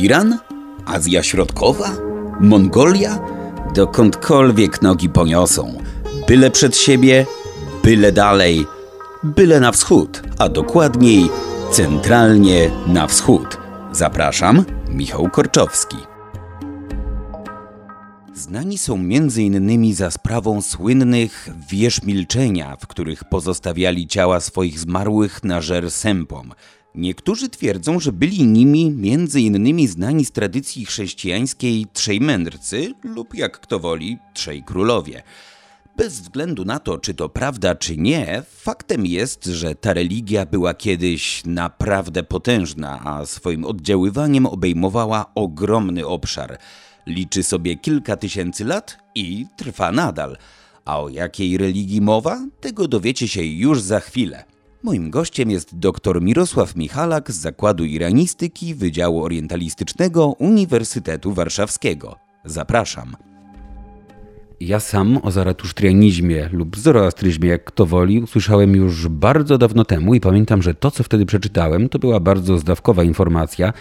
Iran? Azja Środkowa? Mongolia? Dokądkolwiek nogi poniosą. Byle przed siebie, byle dalej, byle na wschód, a dokładniej centralnie na wschód. Zapraszam, Michał Korczowski. Znani są m.in. za sprawą słynnych wież milczenia, w których pozostawiali ciała swoich zmarłych na żer sępom. Niektórzy twierdzą, że byli nimi między innymi znani z tradycji chrześcijańskiej trzej mędrcy lub jak kto woli trzej królowie. Bez względu na to, czy to prawda, czy nie, faktem jest, że ta religia była kiedyś naprawdę potężna, a swoim oddziaływaniem obejmowała ogromny obszar. Liczy sobie kilka tysięcy lat i trwa nadal. A o jakiej religii mowa, tego dowiecie się już za chwilę. Moim gościem jest dr Mirosław Michalak z Zakładu Iranistyki Wydziału Orientalistycznego Uniwersytetu Warszawskiego. Zapraszam. Ja sam o zaratusztrianizmie lub zoroastryzmie, jak kto woli, usłyszałem już bardzo dawno temu i pamiętam, że to, co wtedy przeczytałem, to była bardzo zdawkowa informacja.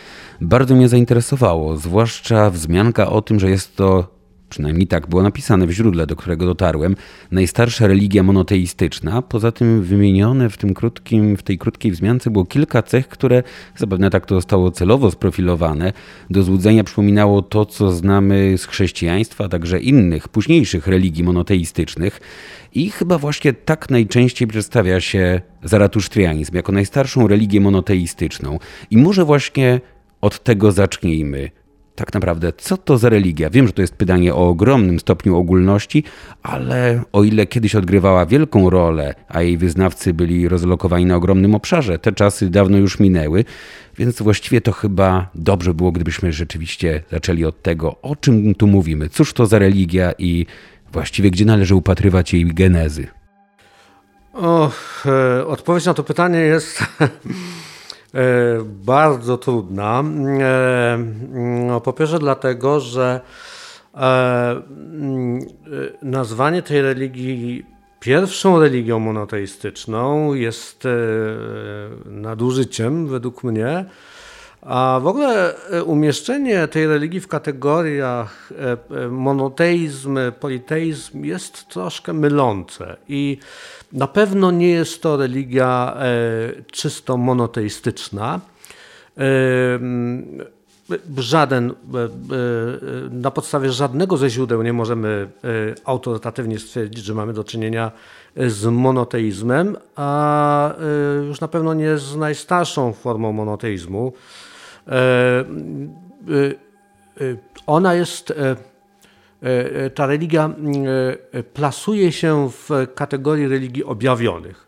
Bardzo mnie zainteresowało, zwłaszcza wzmianka o tym, że jest to przynajmniej tak było napisane w źródle, do którego dotarłem, najstarsza religia monoteistyczna. Poza tym wymienione w, tym krótkim, w tej krótkiej wzmiance było kilka cech, które zapewne tak to zostało celowo sprofilowane. Do złudzenia przypominało to, co znamy z chrześcijaństwa, a także innych, późniejszych religii monoteistycznych. I chyba właśnie tak najczęściej przedstawia się zaratusztrianizm jako najstarszą religię monoteistyczną. I może właśnie od tego zacznijmy tak naprawdę, co to za religia? Wiem, że to jest pytanie o ogromnym stopniu ogólności, ale o ile kiedyś odgrywała wielką rolę, a jej wyznawcy byli rozlokowani na ogromnym obszarze, te czasy dawno już minęły, więc właściwie to chyba dobrze było, gdybyśmy rzeczywiście zaczęli od tego, o czym tu mówimy. Cóż to za religia i właściwie gdzie należy upatrywać jej genezy? Och, e, odpowiedź na to pytanie jest bardzo trudna. E, no, po pierwsze dlatego, że e, nazwanie tej religii pierwszą religią monoteistyczną jest nadużyciem według mnie. A w ogóle umieszczenie tej religii w kategoriach monoteizm, politeizm jest troszkę mylące i na pewno nie jest to religia e, czysto monoteistyczna. E, żaden, e, na podstawie żadnego ze źródeł nie możemy autorytatywnie stwierdzić, że mamy do czynienia z monoteizmem, a już na pewno nie z najstarszą formą monoteizmu. Ona jest E, e, ta religia e, plasuje się w kategorii religii objawionych.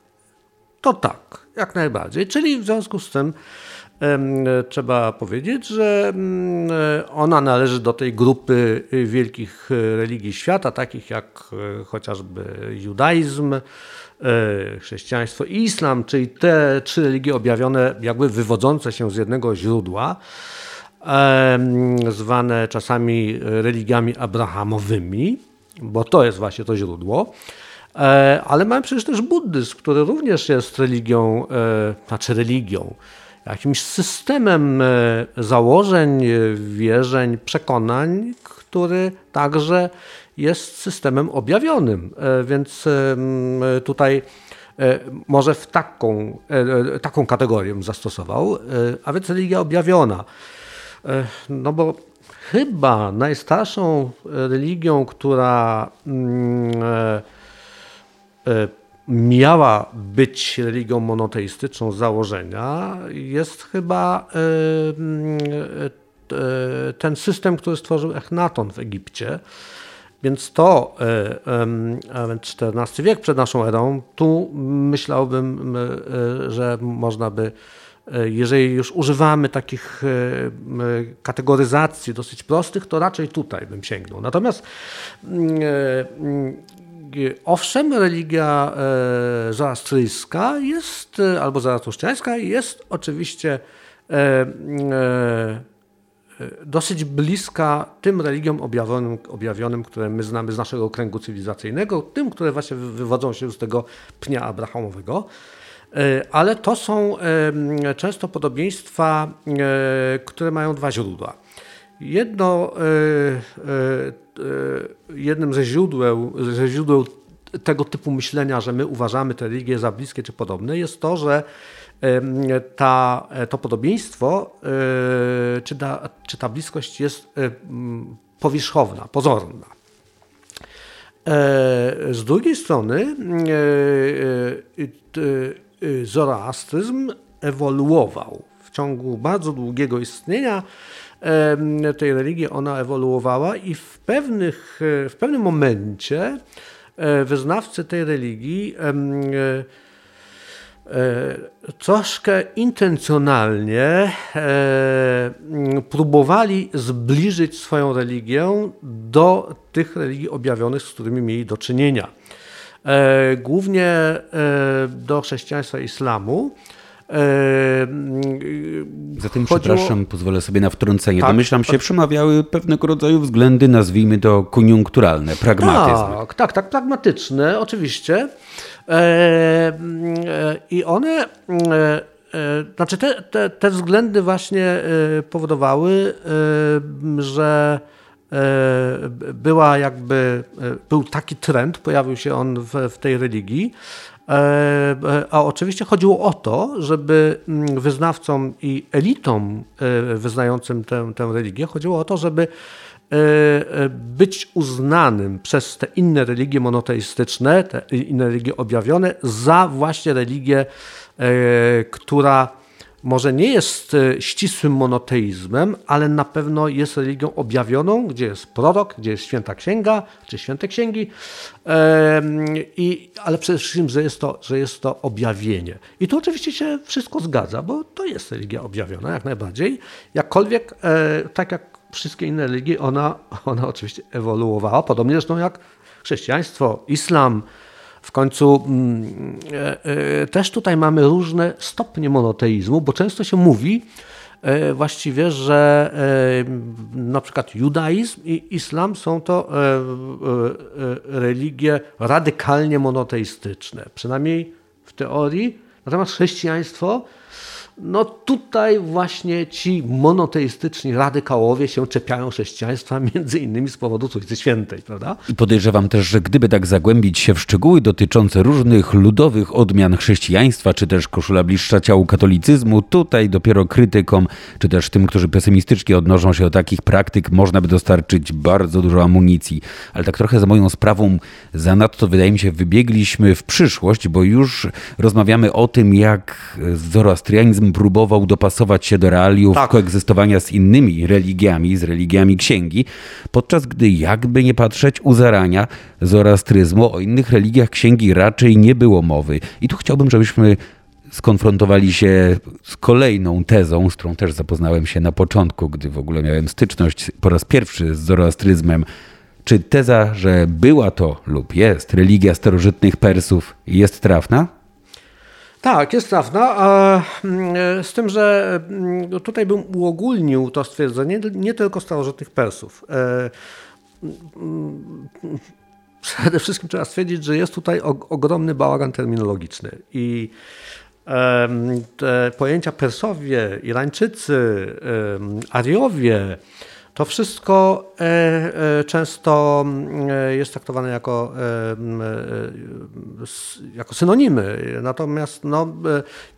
To tak, jak najbardziej. Czyli w związku z tym trzeba powiedzieć, że ona należy do tej grupy wielkich religii świata, takich jak chociażby judaizm, chrześcijaństwo i islam, czyli te trzy religie objawione, jakby wywodzące się z jednego źródła zwane czasami religiami abrahamowymi, bo to jest właśnie to źródło. E, ale mamy przecież też buddyzm, który również jest religią, e, znaczy religią, jakimś systemem e, założeń, wierzeń, przekonań, który także jest systemem objawionym. Więc tutaj może w taką, taką kategorię zastosował, a więc religia objawiona. E, no bo chyba najstarszą religią, która mm, e, e, miała być religią monoteistyczną z założenia, jest chyba ten system, który stworzył Echnaton w Egipcie. Więc to, więc XIV wiek przed naszą erą, tu myślałbym, że można by E, jeżeli już używamy takich e, kategoryzacji dosyć prostych, to raczej tutaj bym sięgnął. Natomiast e, owszem, religia zoroastryjska jest, albo zaratuszczańska jest oczywiście dosyć bliska tym religiom objawionym, objawionym, które my znamy z naszego kręgu cywilizacyjnego, tym, które właśnie wywodzą się z tego pnia abrahamowego. ale to są często podobieństwa, które mają dwa źródła. Jedno, jednym ze źródeł, ze źródeł tego typu myślenia, że my uważamy te religie za bliskie czy podobne, jest to, że ta, to podobieństwo czy ta, czy ta bliskość jest powierzchowna, pozorna. Z drugiej strony zoroastryzm ewoluował w ciągu bardzo długiego istnienia tej religii ona ewoluowała i w, pewnych, w pewnym momencie E, wyznawcy tej religii e, e, troszkę intencjonalnie próbowali zbliżyć swoją religię do tych religii objawionych, z którymi mieli do czynienia. Głównie do chrześcijaństwa i islamu. Zatem, chodziło... przepraszam, pozwolę sobie na wtrącenie. Tak, Domyślam się, przemawiały pewnego rodzaju względy, nazwijmy to koniunkturalne, pragmatyzm. Tak, tak, tak, pragmatyczne, oczywiście. E, e, I one, e, znaczy te, te, te względy właśnie powodowały, że była jakby, był taki trend, pojawił się on w, w tej religii, a oczywiście chodziło o to, żeby mm, wyznawcom i elitom wyznającym tę, tę religię, chodziło o to, żeby być uznanym przez te inne religie monoteistyczne, te inne religie objawione, za właśnie religię, która może nie jest e, ścisłym monoteizmem, ale na pewno jest religią objawioną, gdzie jest prorok, gdzie jest święta księga, czy święte księgi, i, ale przede wszystkim, że jest, to, że jest to objawienie. I tu oczywiście się wszystko zgadza, bo to jest religia objawiona jak najbardziej. Jakkolwiek, e, tak jak wszystkie inne religie, ona, ona oczywiście ewoluowała, podobnie zresztą jak chrześcijaństwo, islam, w końcu mm, e, e, też tutaj mamy różne stopnie monoteizmu, bo często się mówi e, właściwie, że na przykład judaizm i islam są to religie radykalnie monoteistyczne, przynajmniej w teorii. Natomiast chrześcijaństwo no tutaj właśnie ci monoteistyczni radykałowie się czepiają chrześcijaństwa między innymi z powodu Trójcy Świętej, prawda? I podejrzewam też, że gdyby tak zagłębić się w szczegóły dotyczące różnych ludowych odmian chrześcijaństwa, czy też koszula bliższa ciału katolicyzmu, tutaj dopiero krytykom, czy też tym, którzy pesymistycznie odnoszą się do takich praktyk, można by dostarczyć bardzo dużo amunicji. Ale tak trochę za moją sprawą zanadto, wydaje mi się, wybiegliśmy w przyszłość, bo już rozmawiamy o tym, jak zoroastrianizm próbował dopasować się do realiów tak. koegzystowania z innymi religiami, z religiami księgi, podczas gdy jakby nie patrzeć u zarania zoroastryzmu, o innych religiach księgi raczej nie było mowy. I tu chciałbym, żebyśmy skonfrontowali się z kolejną tezą, z którą też zapoznałem się na początku, gdy w ogóle miałem styczność po raz pierwszy z zoroastryzmem. Czy teza, że była to lub jest religia starożytnych Persów, jest trafna? Tak, jest trafna, mm, z tym, że mm, tutaj bym uogólnił to stwierdzenie nie tylko starożytnych Persów. E, mm, przede wszystkim trzeba stwierdzić, że jest tutaj ogromny bałagan terminologiczny i te pojęcia Persowie, Irańczycy, Ariowie, to wszystko e, e, często e, jest traktowane jako, jako synonimy, natomiast no,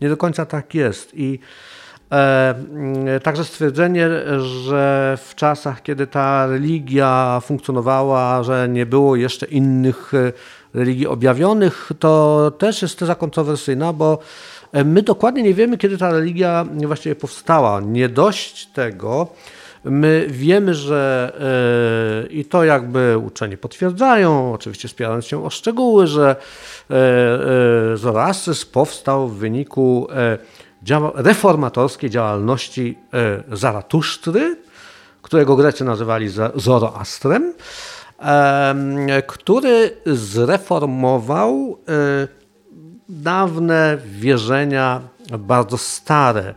nie do końca tak jest. I Także stwierdzenie, że w czasach, kiedy ta religia funkcjonowała, że nie było jeszcze innych religii objawionych, to też jest teza kontrowersyjna, bo my dokładnie nie wiemy, kiedy ta religia właściwie powstała. Nie dość tego, My wiemy, że e, i to jakby uczeni potwierdzają, oczywiście spierając się o szczegóły, że e, e, Zoroastryzm powstał w wyniku reformatorskiej działalności Zaratusztry, którego Grecy nazywali Zoroastrem, który zreformował dawne wierzenia, bardzo stare,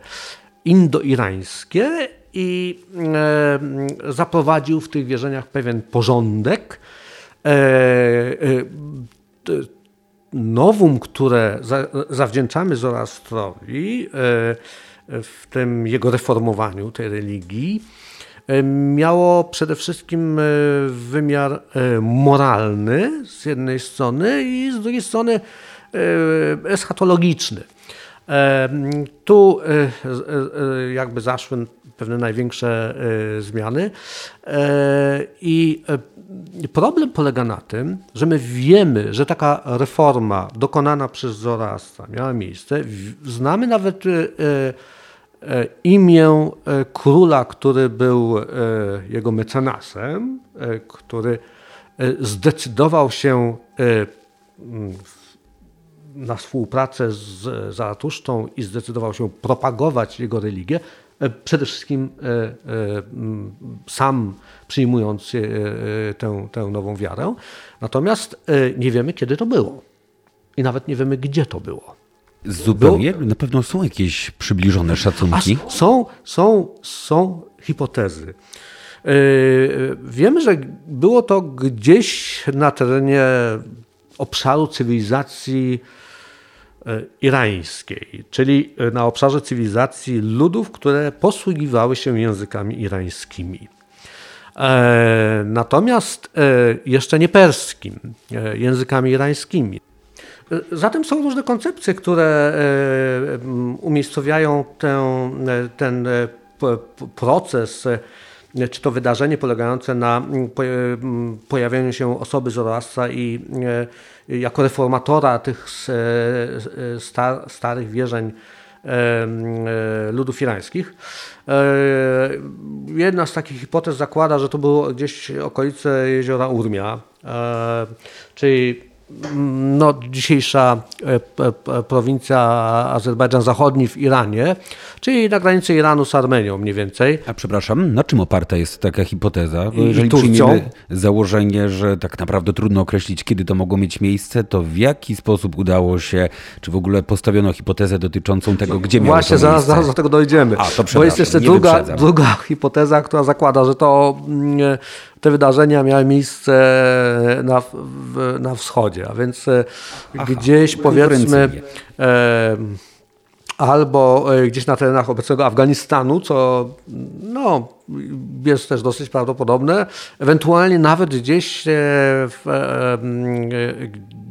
indoirańskie i e, zaprowadził w tych wierzeniach pewien porządek. E, e, nowum, które zawdzięczamy Zoroastrowi w tym jego reformowaniu tej religii, miało przede wszystkim wymiar moralny z jednej strony i z drugiej strony eschatologiczny. Tu jakby zaszły pewne największe zmiany i problem polega na tym, że my wiemy, że taka reforma dokonana przez Zoroastra miała miejsce. Znamy nawet imię króla, który był jego mecenasem, który zdecydował się na współpracę z Zaratuszczą i zdecydował się propagować jego religię, e, przede wszystkim e, e, sam przyjmując tę, tę nową wiarę. Natomiast nie wiemy, kiedy to było. I nawet nie wiemy, gdzie to było. Zupełnie? Było... Na pewno są jakieś przybliżone szacunki. A są, są, są hipotezy. Wiemy, że było to gdzieś na terenie obszaru cywilizacji E, irańskiej, czyli e, na obszarze cywilizacji ludów, które posługiwały się językami irańskimi. E, natomiast jeszcze nie perskim, językami irańskimi. Zatem są różne koncepcje, które umiejscowiają ten, ten proces, czy to wydarzenie polegające na pojawieniu się osoby Zoroastra i jako reformatora tych star, starych wierzeń ludów irańskich. Jedna z takich hipotez zakłada, że to było gdzieś okolice jeziora Urmia, czyli no, dzisiejsza e, prowincja Azerbejdżan Zachodni w Iranie, czyli na granicy Iranu z Armenią mniej więcej. A przepraszam, na czym oparta jest taka hipoteza? Bo jeżeli przyjmiemy założenie, że tak naprawdę trudno określić, kiedy to mogło mieć miejsce, to w jaki sposób udało się, czy w ogóle postawiono hipotezę dotyczącą tego, gdzie miało Właśnie, to zaraz, zaraz do tego dojdziemy. A, to Bo jest jeszcze druga, druga hipoteza, która zakłada, że to mm, te wydarzenia miały miejsce na, w, na wschodzie, a więc e, Aha, gdzieś powiedzmy albo e, gdzieś na terenach obecnego Afganistanu, co no, jest też dosyć prawdopodobne, ewentualnie nawet gdzieś e, w,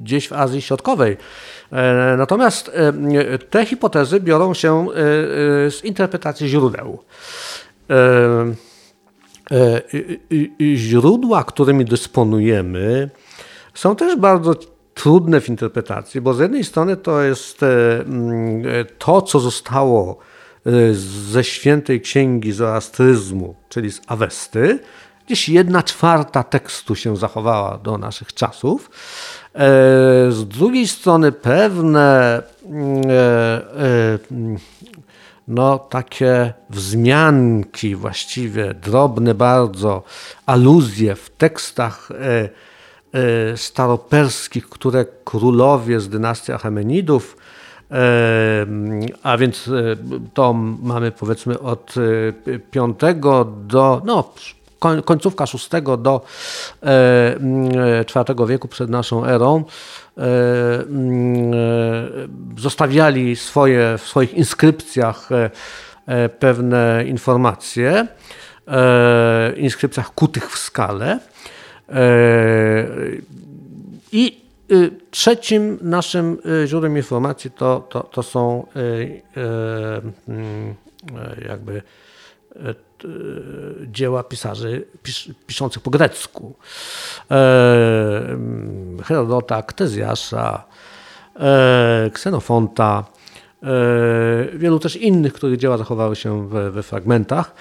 gdzieś w Azji Środkowej. Natomiast te hipotezy biorą się z interpretacji źródeł. E, źródła, którymi dysponujemy, są też bardzo trudne w interpretacji, bo z jednej strony to jest e, mm, to, co zostało e, ze świętej księgi zoroastryzmu, czyli z Awesty. Gdzieś jedna czwarta tekstu się zachowała do naszych czasów. Z drugiej strony pewne no, takie wzmianki, właściwie drobne bardzo, aluzje w tekstach e, e, staroperskich, które królowie z dynastii Achemenidów, e, a więc to mamy powiedzmy od V do, no, końcówka VI do IV wieku przed naszą erą, E, e, zostawiali swoje, w swoich inskrypcjach e, pewne informacje, inskrypcjach kutych w skale. I y, trzecim naszym y, źródłem informacji to, to, to są y, jakby E, dzieła pisarzy pis, piszących po grecku. E, Herodota, Ktezjasza, e, Ksenofonta, e, wielu też innych, których dzieła zachowały się we, we fragmentach.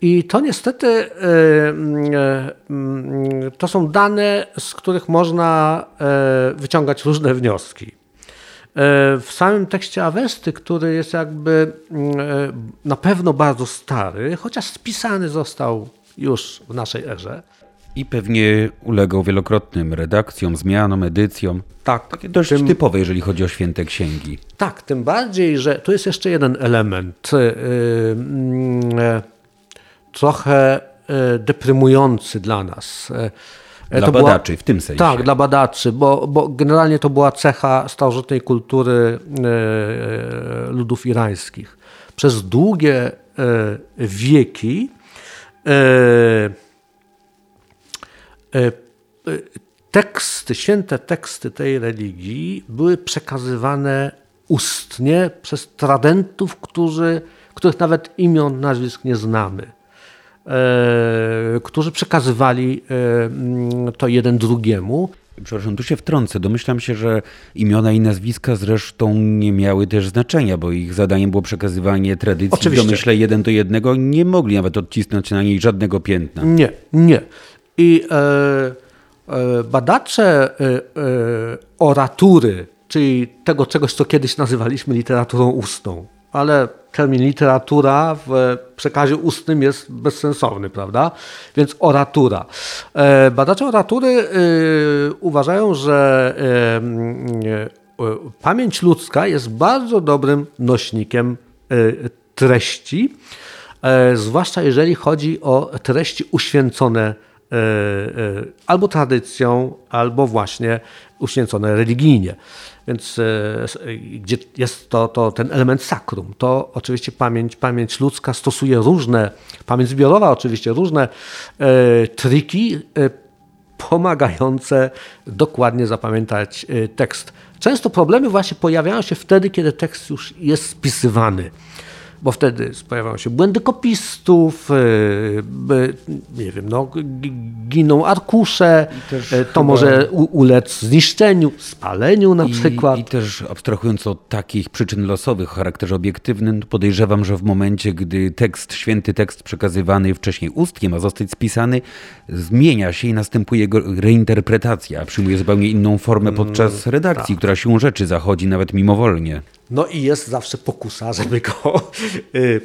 I to niestety e, to są dane, z których można wyciągać różne wnioski. E, w samym tekście Awesty, który jest jakby mm, e, na pewno bardzo stary, chociaż spisany został już w naszej erze. I pewnie ulegał wielokrotnym redakcjom, zmianom, edycjom. Tak. Takie dość tym, typowe, jeżeli chodzi o święte księgi. Tak, tym bardziej, że tu jest jeszcze jeden element, yy, trochę deprymujący dla nas. Dla to badaczy w tym sensie. Tak, dla badaczy, bo, bo generalnie to była cecha starożytnej kultury e, ludów irańskich. Przez długie e, wieki e, e, teksty, święte teksty tej religii były przekazywane ustnie przez tradentów, którzy, których nawet imion, nazwisk nie znamy. E, którzy przekazywali e, mm, to jeden drugiemu. Przepraszam, tu się wtrącę. Domyślam się, że imiona i nazwiska zresztą nie miały też znaczenia, bo ich zadaniem było przekazywanie tradycji. Oczywiście. Domyślę jeden do jednego. Nie mogli nawet odcisnąć na niej żadnego piętna. Nie, nie. I e, e, badacze e, e oratury, czyli tego czegoś, co kiedyś nazywaliśmy literaturą ustną, ale termin literatura w przekazie ustnym jest bezsensowny, prawda? Więc oratura. E, badacze oratury e, uważają, że e, pamięć ludzka jest bardzo dobrym nośnikiem treści, zwłaszcza jeżeli chodzi o treści uświęcone albo tradycją, albo właśnie uświęcone religijnie. Więc e, gdzie jest to, to ten element sakrum, to oczywiście pamięć, pamięć ludzka stosuje różne, pamięć zbiorowa oczywiście, różne e, triki e, pomagające dokładnie zapamiętać e, tekst. Często problemy właśnie pojawiają się wtedy, kiedy tekst już jest spisywany bo wtedy pojawiają się błędy kopistów, e, nie wiem, no, giną arkusze, e, to może ulec zniszczeniu, spaleniu na I, przykład. I też abstrahując od takich przyczyn losowych o charakterze obiektywnym, podejrzewam, że w momencie, gdy tekst, święty tekst przekazywany wcześniej ustnie ma zostać spisany, zmienia się i następuje jego reinterpretacja, przyjmuje zupełnie inną formę podczas mm, redakcji, tak. która siłą rzeczy zachodzi nawet mimowolnie. No i jest zawsze pokusa, żeby go y,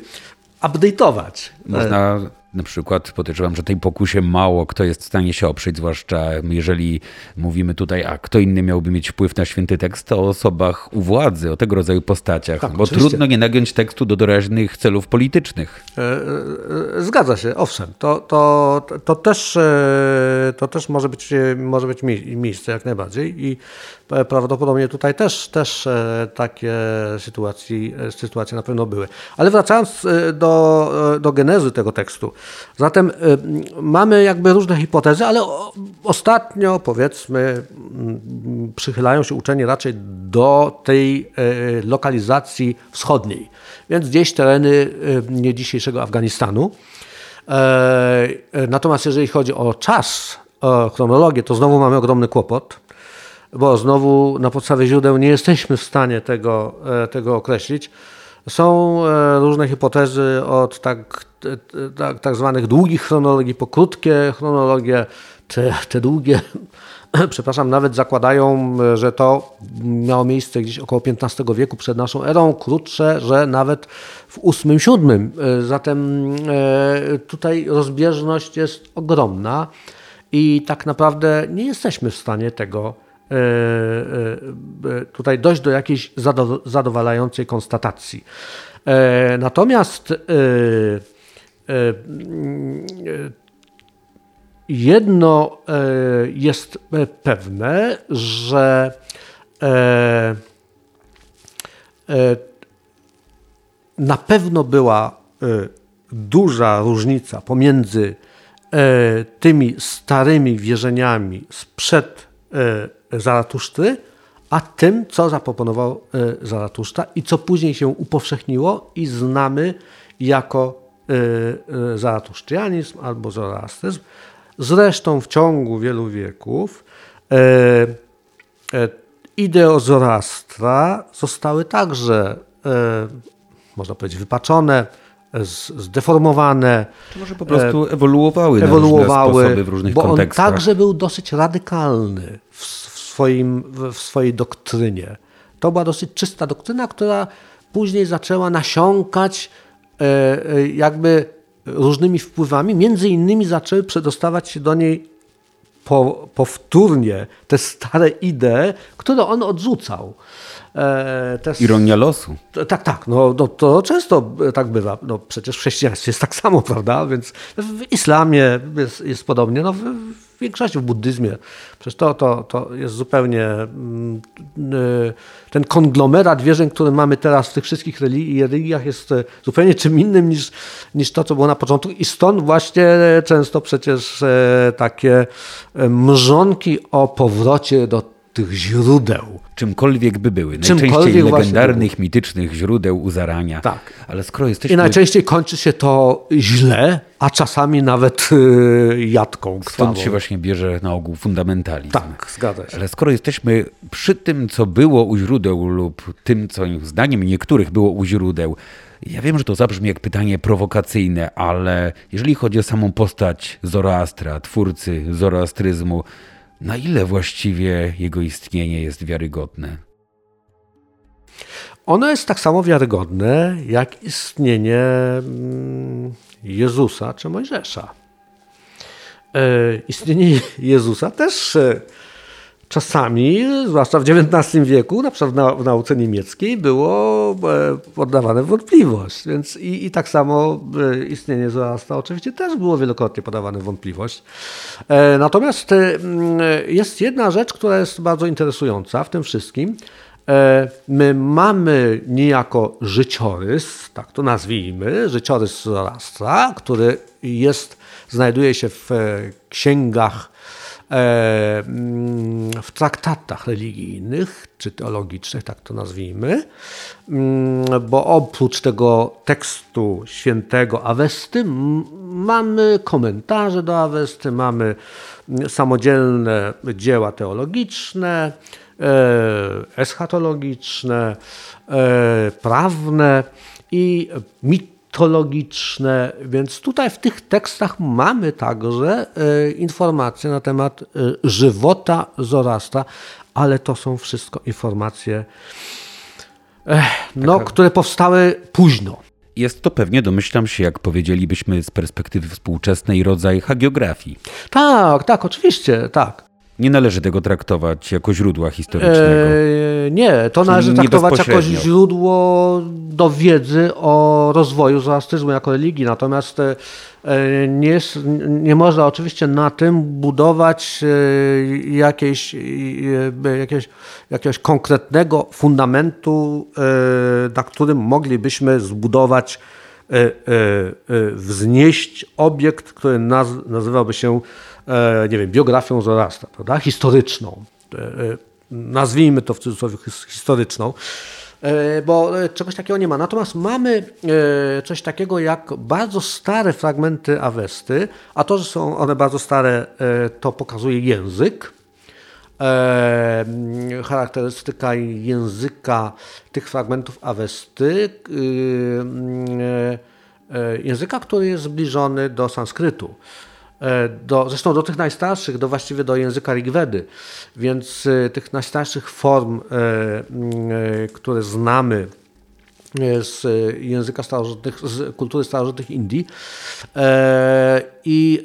update'ować. Można na przykład podejrzewam, że tej pokusie mało kto jest w stanie się oprzeć, zwłaszcza jeżeli mówimy tutaj, a kto inny miałby mieć wpływ na święty tekst, to o osobach u władzy, o tego rodzaju postaciach. Tak, bo oczywiście. trudno nie nagiąć tekstu do doraźnych celów politycznych. E, e, zgadza się, owszem. To, to, to, też, e, to też może być, może być miejsce jak najbardziej i prawdopodobnie tutaj też, też takie sytuacje, sytuacje na pewno były. Ale wracając do, do genezy tego tekstu, Zatem y, mamy jakby różne hipotezy, ale ostatnio powiedzmy przychylają się uczeni raczej do tej y, lokalizacji wschodniej, więc gdzieś tereny y, dzisiejszego Afganistanu. E, natomiast jeżeli chodzi o czas, o chronologię, to znowu mamy ogromny kłopot, bo znowu na podstawie źródeł nie jesteśmy w stanie tego, e, tego określić. Są e, różne hipotezy od tak, tak, tak zwanych długich chronologii po krótkie chronologie. Te, te długie, przepraszam, nawet zakładają, że to miało miejsce gdzieś około XV wieku przed naszą erą, krótsze, że nawet w VIII-VII. E, zatem e, tutaj rozbieżność jest ogromna i tak naprawdę nie jesteśmy w stanie tego E, tutaj dojść do jakiejś zadowalającej konstatacji. Natomiast jedno jest pewne, że na pewno była duża różnica pomiędzy tymi starymi wierzeniami sprzed Zaratuszty, a tym, co zaproponował e, Zaratuszta i co później się upowszechniło i znamy jako e, e, zaratusztianizm albo zoroastryzm. Zresztą w ciągu wielu wieków idee Zoroastra zostały także, można powiedzieć, wypaczone, zdeformowane. To może po prostu ewoluowały, ewoluowały różne w różnych bo kontekstach. on także był dosyć radykalny w swoim, w swojej doktrynie. To była dosyć czysta doktryna, która później zaczęła nasiąkać e, e, jakby różnymi wpływami. Między innymi zaczęły przedostawać się do niej po, powtórnie te stare idee, które on odrzucał. E, te, Ironia losu. Tak, tak. No, no, to często tak bywa. No, przecież w chrześcijaństwie jest tak samo, prawda? Więc w islamie jest, jest podobnie. No, w, w większości w buddyzmie. Przecież to, to, to jest zupełnie mm, y, ten konglomerat wierzeń, który mamy teraz w tych wszystkich religiach jest e, zupełnie czym innym niż, niż to, co było na początku i stąd właśnie często przecież e, takie mrzonki o powrocie do tych źródeł. Czymkolwiek by były. Najczęściej legendarnych, mitycznych źródeł u zarania. Tak. Ale skoro jesteśmy... I najczęściej kończy się to źle, a czasami nawet yy, jadką krwawą. Stąd się właśnie bierze na ogół fundamentalizm. Tak, zgadza się. Ale skoro jesteśmy przy tym, co było u źródeł lub tym, co zdaniem niektórych było u źródeł, ja wiem, że to zabrzmi jak pytanie prowokacyjne, ale jeżeli chodzi o samą postać Zoroastra, twórcy zoroastryzmu, na ile właściwie jego istnienie jest wiarygodne? Ono jest tak samo wiarygodne, jak istnienie mm, Jezusa czy Mojżesza. E, istnienie Jezusa też e, czasami, zwłaszcza w XIX wieku, na przykład w nauce niemieckiej, było e, poddawane w wątpliwość. Więc i, i tak samo e, istnienie Zoroastra oczywiście też było wielokrotnie podawane w wątpliwość. E, natomiast jest jedna rzecz, która jest bardzo interesująca w tym wszystkim. My mamy niejako życiorys, tak to nazwijmy, życiorys Zoroastra, który jest, znajduje się w księgach mm, w traktatach religijnych czy teologicznych, tak to nazwijmy, mm, bo oprócz tego tekstu świętego Awesty mamy komentarze do Awesty, mamy samodzielne dzieła teologiczne, e, eschatologiczne, e, prawne i mit mitologiczne, więc tutaj w tych tekstach mamy także e, informacje na temat e, żywota Zorasta, ale to są wszystko informacje, no, które powstały późno. Jest to pewnie, domyślam się, jak powiedzielibyśmy z perspektywy współczesnej, rodzaj hagiografii. Tak, tak, oczywiście, tak. Nie należy tego traktować jako źródła historycznego. Eee, nie, to należy traktować jako źródło do wiedzy o rozwoju zoroastyzmu jako religii. Natomiast e, nie, nie można oczywiście na tym budować e, jakiejś, e, jakiegoś, konkretnego fundamentu, na którym moglibyśmy zbudować, wznieść obiekt, który naz, nazywałby się nie wiem, biografią Zorasta, prawda? historyczną. E, e, nazwijmy to w cudzysłowie historyczną bo czegoś takiego nie ma. Natomiast mamy coś takiego jak bardzo stare fragmenty Awesty, a to, że są one bardzo stare, to pokazuje język. Charakterystyka języka tych fragmentów Awesty, języka, który jest zbliżony do sanskrytu. E, do, zresztą do tych najstarszych, do właściwie do języka Rigvedy, więc e, tych najstarszych form, e, które znamy z języka starożytnych, z kultury starożytnych Indii. I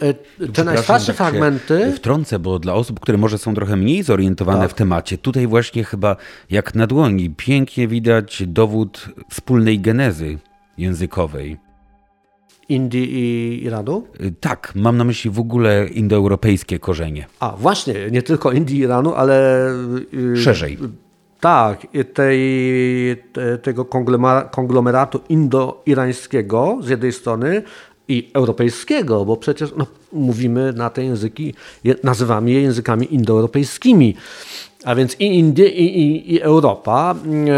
te najstarsze tak fragmenty. Wtrącę, bo dla osób, które może są trochę mniej zorientowane tak. w temacie, tutaj właśnie chyba jak na dłoni pięknie widać dowód wspólnej genezy językowej. Indii i Iranu? Y, tak, mam na myśli w ogóle indoeuropejskie korzenie. A właśnie, nie tylko Indii i Iranu, ale. Y, Szerzej. Tak, tej, tego konglomeratu indo-irańskiego z jednej strony i europejskiego, bo przecież no, mówimy na te języki, nazywamy je językami indoeuropejskimi. A więc i Indie, i, i, i Europa. E,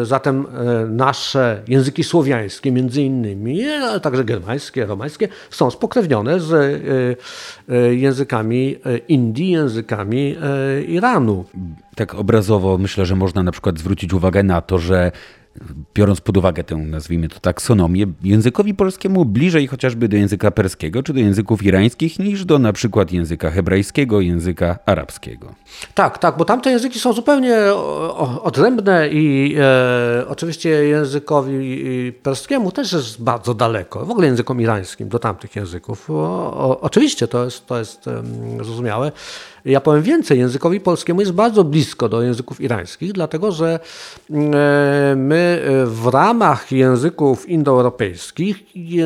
e, zatem e, nasze języki słowiańskie, między innymi, ale także germańskie, romańskie, są spokrewnione z językami Indii, językami Iranu. Tak obrazowo myślę, że można na przykład zwrócić uwagę na to, że biorąc pod uwagę tę, nazwijmy to taksonomię, językowi polskiemu bliżej chociażby do języka perskiego czy do języków irańskich niż do na przykład języka hebrajskiego, języka arabskiego. Tak, tak, bo tamte języki są zupełnie odrębne i e, oczywiście językowi perskiemu też jest bardzo daleko, w ogóle językom irańskim do tamtych języków. O, o, oczywiście to jest, to jest um, zrozumiałe. Ja powiem więcej, językowi polskiemu jest bardzo blisko do języków irańskich, dlatego że mm, e, my e, w ramach języków indoeuropejskich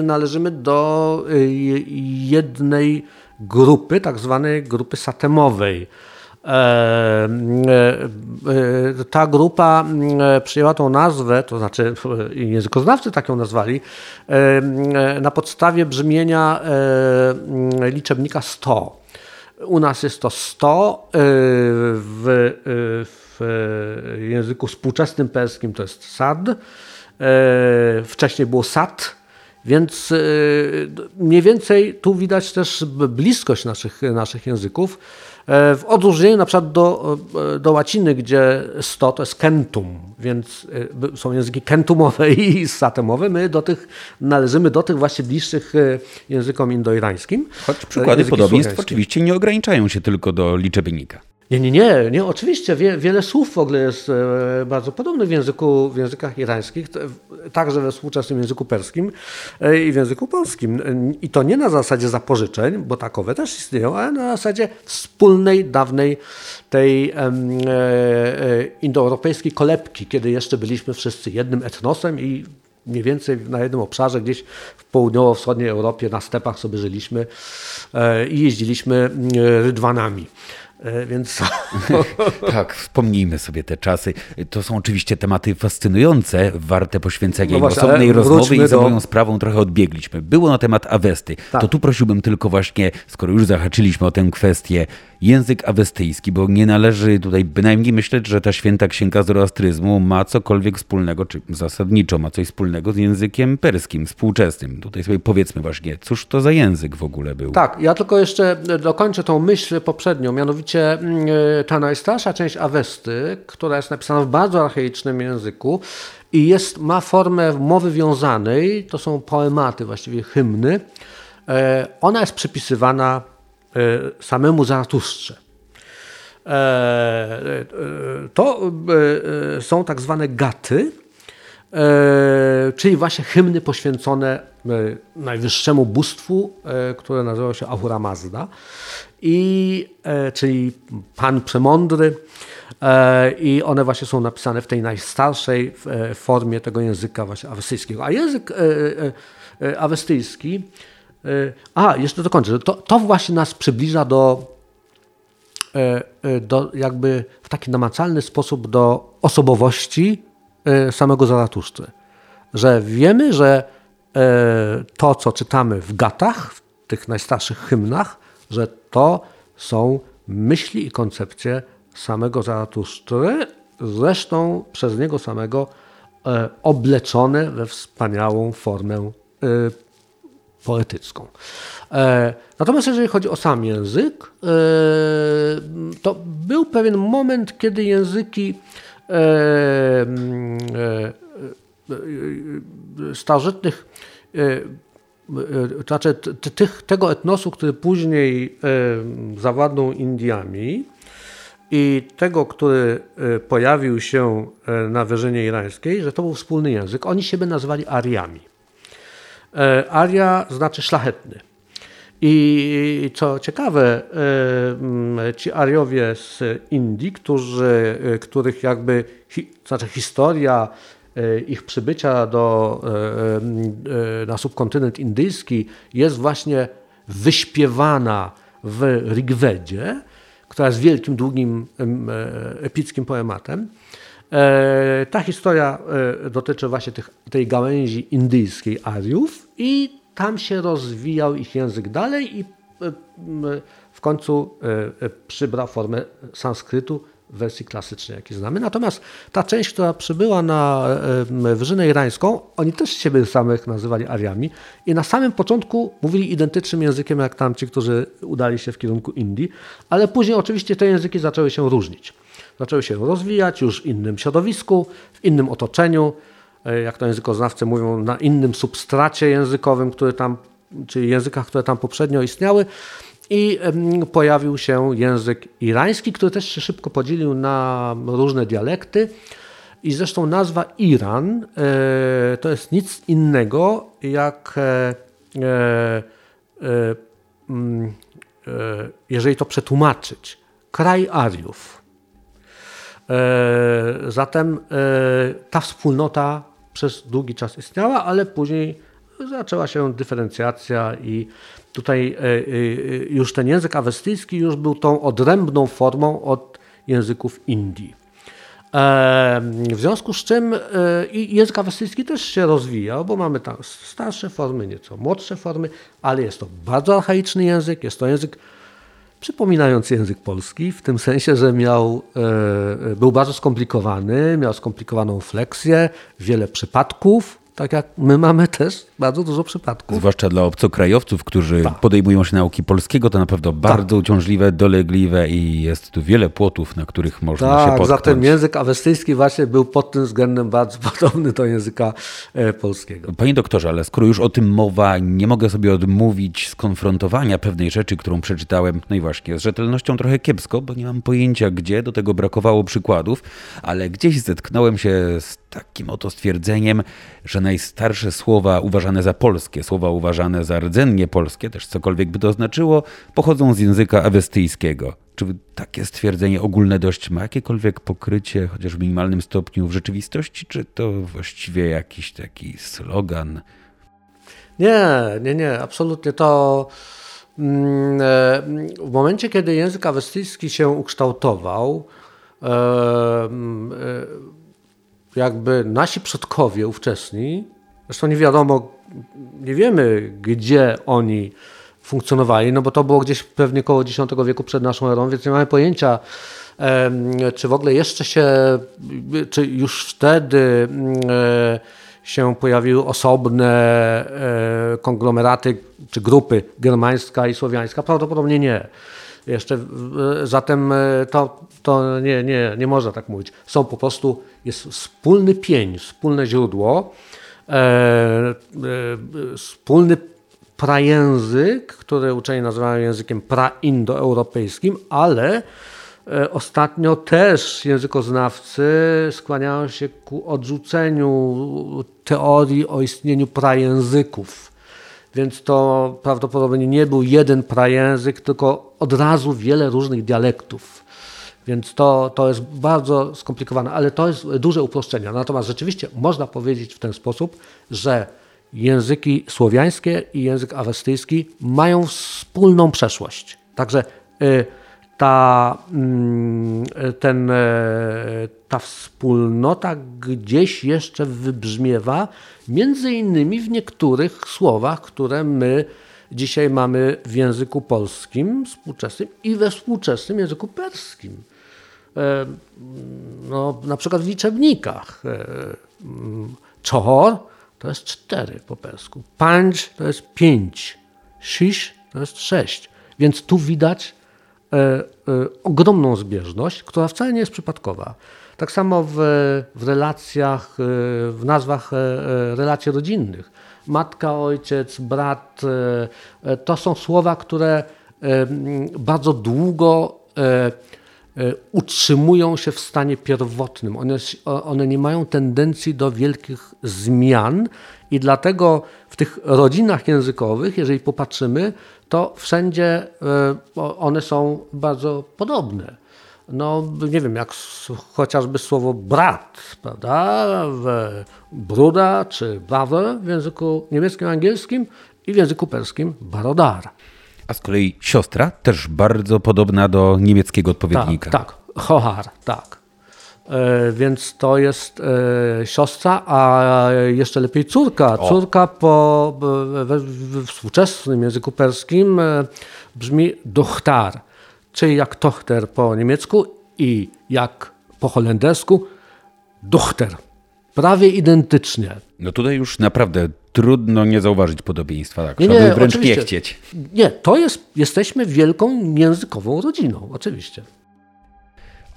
należymy do e, jednej grupy, tak zwanej grupy satemowej. Ta grupa przyjęła tą nazwę, to znaczy językoznawcy tak ją nazwali, na podstawie brzmienia liczebnika 100. U nas jest to 100, w, w języku współczesnym perskim to jest sad, wcześniej było sat, więc mniej więcej tu widać też bliskość naszych, naszych języków. E, w odróżnieniu na przykład do, e, do łaciny, gdzie 100 to jest kentum, więc e, są języki kentumowe i satemowe, my do tych należymy do tych właśnie bliższych językom indoirańskim. Choć przykłady podobieństw oczywiście nie ograniczają się tylko do liczebnika. Nie, nie, nie, nie. Oczywiście wie, wiele słów w ogóle jest e, bardzo podobnych w, języku, w językach irańskich, także we współczesnym języku perskim e, i w języku polskim. I to nie na zasadzie zapożyczeń, bo takowe też istnieją, ale na zasadzie wspólnej, dawnej tej e, indoeuropejskiej kolebki, kiedy jeszcze byliśmy wszyscy jednym etnosem i mniej więcej na jednym obszarze, gdzieś w południowo-wschodniej Europie, na stepach sobie żyliśmy i jeździliśmy rydwanami. E, więc. tak, wspomnijmy sobie te czasy. To są oczywiście tematy fascynujące, warte poświęcenia no właśnie, osobnej rozmowy i za do... moją sprawą trochę odbiegliśmy. Było na temat Awesty. Tak. To tu prosiłbym tylko właśnie, skoro już zahaczyliśmy o tę kwestię, język awestyjski, bo nie należy tutaj bynajmniej myśleć, że ta święta księga zoroastryzmu ma cokolwiek wspólnego, czy zasadniczo ma coś wspólnego z językiem perskim, współczesnym. Tutaj sobie powiedzmy właśnie, cóż to za język w ogóle był? Tak, ja tylko jeszcze dokończę tą myśl poprzednią, mianowicie mm, ta najstarsza część Awesty, która jest napisana w bardzo archaicznym języku i jest, ma formę mowy wiązanej, to są poematy, właściwie hymny, e, ona jest przypisywana E, samemu Zaratuszcze. E, e, to są tak zwane gaty, czyli właśnie hymny poświęcone najwyższemu bóstwu, które nazywa się Ahura Mazda, i, czyli Pan Przemądry. I one właśnie są napisane w tej najstarszej formie tego języka właśnie awestyjskiego. A język awestyjski E, a, jeszcze dokończę. To, to właśnie nas przybliża do, e, e, do jakby w taki namacalny sposób do osobowości samego Zaratuszczy. Że wiemy, że to, co czytamy w gatach, w tych najstarszych hymnach, że to są myśli i koncepcje samego Zaratuszczy, zresztą przez niego samego obleczone we wspaniałą formę poetycką. E, natomiast jeżeli chodzi o sam język, e, to był pewien moment, kiedy języki e, starożytnych, to znaczy tych, tego etnosu, który później zawładnął Indiami i tego, który pojawił się na wyżynie irańskiej, że to był wspólny język. Oni siebie nazywali Ariami. E, aria znaczy szlachetny. I co ciekawe, e, ci Ariowie z Indii, którzy, e, których jakby, znaczy historia ich przybycia do, na subkontynent indyjski jest właśnie wyśpiewana w Rigvedzie, która jest wielkim, długim, epickim poematem. E, ta historia e, dotyczy właśnie tych, tej gałęzi indyjskiej Ariów i tam się rozwijał ich język dalej i e, w końcu przybrał formę sanskrytu wersji klasycznej, jaki znamy. Natomiast ta część, która przybyła na Wyżynę Irańską, oni też siebie samych nazywali Ariami i na samym początku mówili identycznym językiem jak tamci, którzy udali się w kierunku Indii, ale później oczywiście te języki zaczęły się różnić zaczęły się rozwijać już w innym środowisku, w innym otoczeniu, e, jak to językoznawcy mówią, na innym substracie językowym, który tam, czyli językach, które tam poprzednio istniały. I pojawił się język irański, który też się szybko podzielił na różne dialekty. I zresztą nazwa Iran e, to jest nic innego jak, e, mm, jeżeli to przetłumaczyć, kraj Ariów. E, zatem e, ta wspólnota przez długi czas istniała, ale później zaczęła się dyferencjacja i tutaj już ten język awestyjski już był tą odrębną formą od języków Indii. W związku z czym język awestyjski też się rozwijał, bo mamy tam starsze formy, nieco młodsze formy, ale jest to bardzo archaiczny język, jest to język przypominający język polski, w tym sensie, że miał, był bardzo skomplikowany, miał skomplikowaną fleksję, wiele przypadków, tak jak my mamy też bardzo dużo przypadków. Zwłaszcza dla obcokrajowców, którzy tak. podejmują się nauki polskiego, to na pewno bardzo tak. uciążliwe, dolegliwe i jest tu wiele płotów, na których można tak, się potknąć. zatem język awestyjski właśnie był pod tym względem bardzo podobny do języka e, polskiego. Panie doktorze, ale skoro już o tym mowa, nie mogę sobie odmówić skonfrontowania pewnej rzeczy, którą przeczytałem, no i właśnie, z rzetelnością trochę kiepsko, bo nie mam pojęcia gdzie, do tego brakowało przykładów, ale gdzieś zetknąłem się z takim oto stwierdzeniem, że najstarsze słowa uważane za polskie, słowa uważane za rdzennie polskie, też cokolwiek by to znaczyło, pochodzą z języka awestyjskiego. Czy takie stwierdzenie ogólne dość ma jakiekolwiek pokrycie, chociaż w minimalnym stopniu w rzeczywistości, czy to właściwie jakiś taki slogan? Nie, nie, nie, absolutnie to. Mm, e, w momencie, kiedy język awestyjski się ukształtował, e, mm, e, jakby nasi przodkowie ówczesni, zresztą nie wiadomo, nie wiemy gdzie oni funkcjonowali, no bo to było gdzieś pewnie około X wieku przed naszą erą, więc nie mamy pojęcia, czy w ogóle jeszcze się, czy już wtedy e, się pojawiły osobne e, konglomeraty czy grupy germańska i słowiańska? Prawdopodobnie nie. Jeszcze, zatem e, to, to nie, nie, nie można tak mówić. Są po prostu, jest wspólny pień, wspólne źródło, e, e, wspólny prajęzyk, który uczeni nazywają językiem praindoeuropejskim, ale e, ostatnio też językoznawcy skłaniają się ku odrzuceniu teorii o istnieniu prajęzyków więc to prawdopodobnie nie był jeden prajęzyk, tylko od razu wiele różnych dialektów. Więc to, to jest bardzo skomplikowane, ale to jest duże uproszczenie. Natomiast rzeczywiście można powiedzieć w ten sposób, że języki słowiańskie i język awestyjski mają wspólną przeszłość. Także y, ta, mm, ten, e, ta wspólnota gdzieś jeszcze wybrzmiewa, między innymi w niektórych słowach, które my dzisiaj mamy w języku polskim współczesnym i we współczesnym języku perskim. E, no, na przykład w liczebnikach. E, mm, Czohor to jest cztery po persku. Pańcz to jest pięć. Shish to jest sześć. Więc tu widać ogromną zbieżność, która wcale nie jest przypadkowa. Tak samo w, w relacjach, e, w nazwach relacji rodzinnych. Matka, ojciec, brat to są słowa, które bardzo długo utrzymują się w stanie pierwotnym. One, one nie mają tendencji do wielkich zmian i dlatego w tych rodzinach językowych, jeżeli popatrzymy, to wszędzie e, one są bardzo podobne. No, nie wiem, jak chociażby słowo brat, prawda? Bruda czy brother w języku niemieckim, angielskim i w języku perskim barodar. A z kolei siostra też bardzo podobna do niemieckiego odpowiednika. Tak, tak. Hohar, tak. E, więc to jest e, siostra, a jeszcze lepiej córka. Córka po, w, w, współczesnym języku perskim e, brzmi dochtar, czyli jak tochter po niemiecku i jak po holendersku dochter. Prawie identycznie. No tutaj już naprawdę trudno nie zauważyć podobieństwa. Tak, nie, nie, wręcz nie chcieć. Nie, to jest, jesteśmy wielką językową rodziną, oczywiście.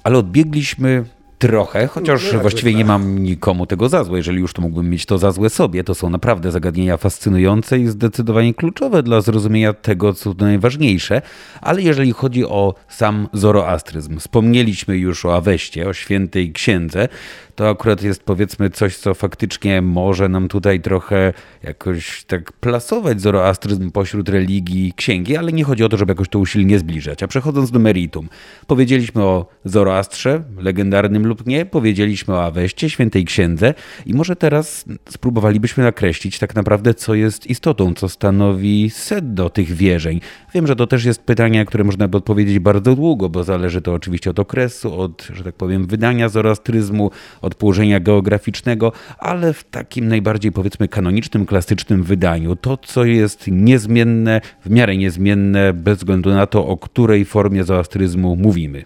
Ale odbiegliśmy Trochę, chociaż no, właściwie nie mam nikomu tego za złe. Jeżeli już to mógłbym mieć to za złe sobie, to są naprawdę zagadnienia fascynujące i zdecydowanie kluczowe dla zrozumienia tego, co najważniejsze. Ale jeżeli chodzi o sam zoroastryzm, wspomnieliśmy już o Aweście, o świętej księdze, to akurat jest powiedzmy coś, co faktycznie może nam tutaj trochę jakoś tak plasować zoroastryzm pośród religii księgi, ale nie chodzi o to, żeby jakoś to usilnie zbliżać. A przechodząc do meritum, powiedzieliśmy o Zoroastrze, legendarnym lub nie. Powiedzieliśmy o Aweście, świętej księdze i może teraz spróbowalibyśmy nakreślić tak naprawdę, co jest istotą, co stanowi sedno tych wierzeń. Wiem, że to też jest pytanie, które można by odpowiedzieć bardzo długo, bo zależy to oczywiście od okresu, od, że tak powiem, wydania zoroastryzmu, od położenia geograficznego, ale w takim najbardziej powiedzmy kanonicznym, klasycznym wydaniu, to co jest niezmienne, w miarę niezmienne, bez względu na to, o której formie zoroastryzmu mówimy.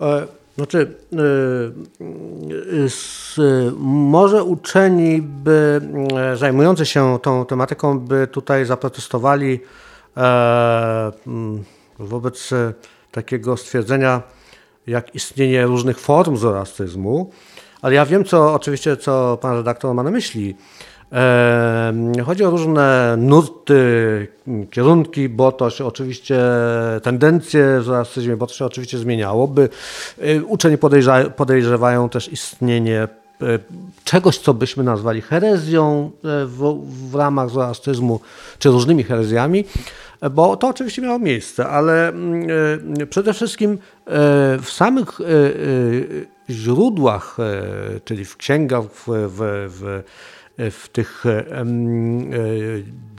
E, znaczy, e, może uczeni by e, zajmujący się tą tematyką by tutaj zaprotestowali wobec takiego stwierdzenia, jak istnienie różnych form zoroastyzmu, ale ja wiem, co oczywiście, co pan redaktor ma na myśli. Chodzi o różne nurty, kierunki, bo to się oczywiście, tendencje w zoroastyzmie, bo to się oczywiście zmieniało. By, y, uczeni podejrza, podejrzewają też istnienie y, czegoś, co byśmy nazwali herezją y, w, w ramach zoroastyzmu, czy różnymi herezjami, bo to oczywiście miało miejsce, ale przede wszystkim w samych źródłach, czyli w księgach, w, w, w w tych e, e,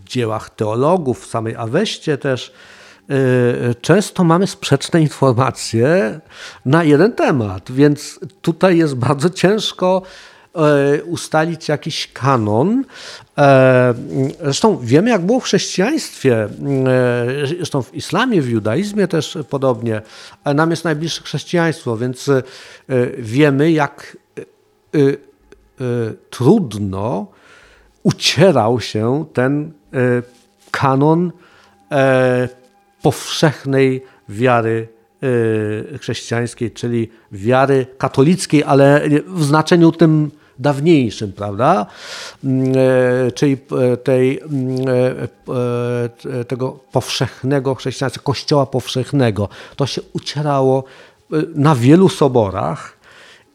dziełach teologów, w samej Aweście też, e, często mamy sprzeczne informacje na jeden temat, więc tutaj jest bardzo ciężko ustalić jakiś kanon. Zresztą wiemy, jak było w chrześcijaństwie, zresztą w islamie, w judaizmie też podobnie. Nam jest najbliższe chrześcijaństwo, więc wiemy, jak trudno ucierał się ten kanon e, powszechnej wiary chrześcijańskiej, czyli wiary katolickiej, ale w znaczeniu tym dawniejszym, prawda? Mm, e, czyli e, tej, mm, tego powszechnego chrześcijaństwa, kościoła powszechnego. To się ucierało na wielu soborach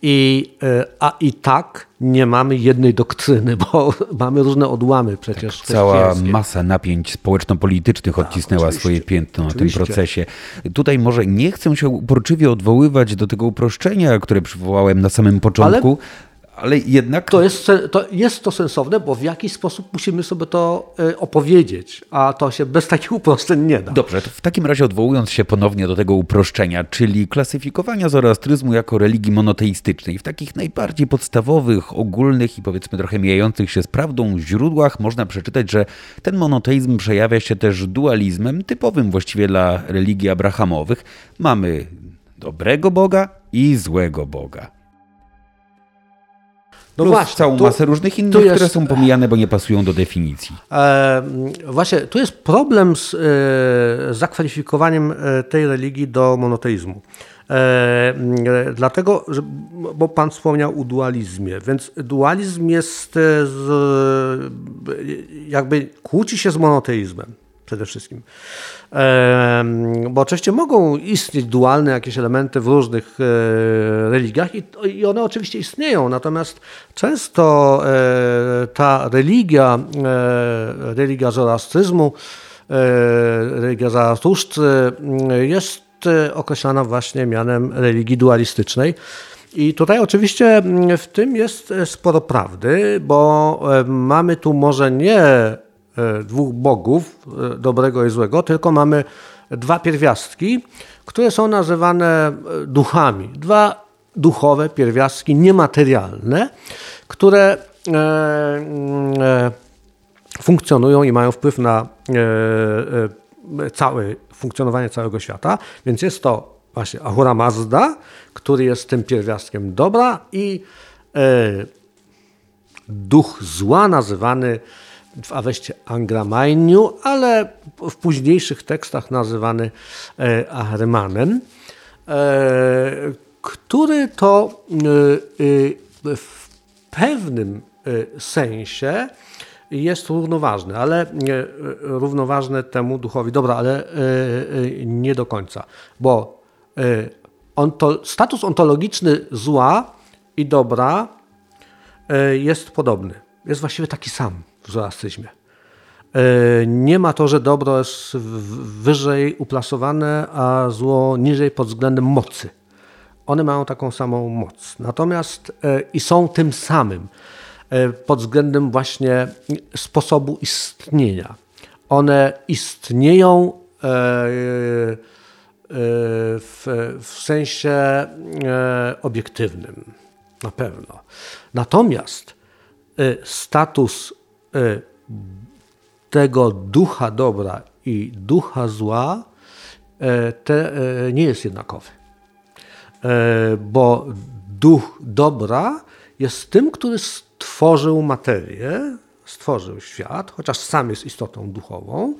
i, e, a i tak nie mamy jednej doktryny, bo mamy różne odłamy przecież. Tak, cała masa napięć społeczno-politycznych tak, odcisnęła swoje piętno oczywiście. na tym procesie. Tutaj może nie chcę się uporczywie odwoływać do tego uproszczenia, które przywołałem na samym początku. Ale ale jednak. To jest, to jest to sensowne, bo w jakiś sposób musimy sobie to e, opowiedzieć, a to się bez takich uproszczeń nie da. Dobrze, w takim razie odwołując się ponownie do tego uproszczenia, czyli klasyfikowania zoroastryzmu jako religii monoteistycznej, w takich najbardziej podstawowych, ogólnych i powiedzmy trochę mijających się z prawdą źródłach można przeczytać, że ten monoteizm przejawia się też dualizmem typowym właściwie dla religii abrahamowych. Mamy dobrego Boga i złego Boga. No Plus właśnie, całą tu, masę różnych innych, jest, które są pomijane, bo nie pasują do definicji. E, właśnie, tu jest problem z e, zakwalifikowaniem e, tej religii do monoteizmu. E, dlatego, że, bo Pan wspomniał o dualizmie, więc dualizm jest e, z, jakby kłóci się z monoteizmem przede wszystkim. Bo oczywiście mogą istnieć dualne jakieś elementy w różnych e, religiach i one oczywiście istnieją, natomiast często e, ta religia, e, religia zoroastryzmu, religia Zaratusztry jest określana właśnie mianem religii dualistycznej. I tutaj oczywiście w tym jest sporo prawdy, bo mamy tu może nie dwóch bogów, e, dobrego i złego, tylko mamy dwa pierwiastki, które są nazywane e, duchami. Dwa duchowe pierwiastki niematerialne, które funkcjonują i mają wpływ na całe funkcjonowanie całego świata. Więc jest to właśnie Ahura Mazda, który jest tym pierwiastkiem dobra i duch zła nazywany w Aweście Angramainiu, ale w późniejszych tekstach nazywany e, Ahrimanem, e, który to e, w pewnym sensie jest równoważny, ale równoważny temu duchowi. Dobra, ale nie do końca, bo onto, status ontologiczny zła i dobra jest podobny. Jest właściwie taki sam w zoroastryzmie. E, nie ma to, że dobro jest wyżej uplasowane, a zło niżej pod względem mocy. one mają taką samą moc. Natomiast i są tym samym pod względem właśnie sposobu istnienia. One istnieją w, w sensie obiektywnym, na pewno. Natomiast status tego ducha dobra i ducha zła e, te, e, nie jest jednakowy. Bo duch dobra jest tym, który stworzył materię, stworzył świat, chociaż sam jest istotą duchową.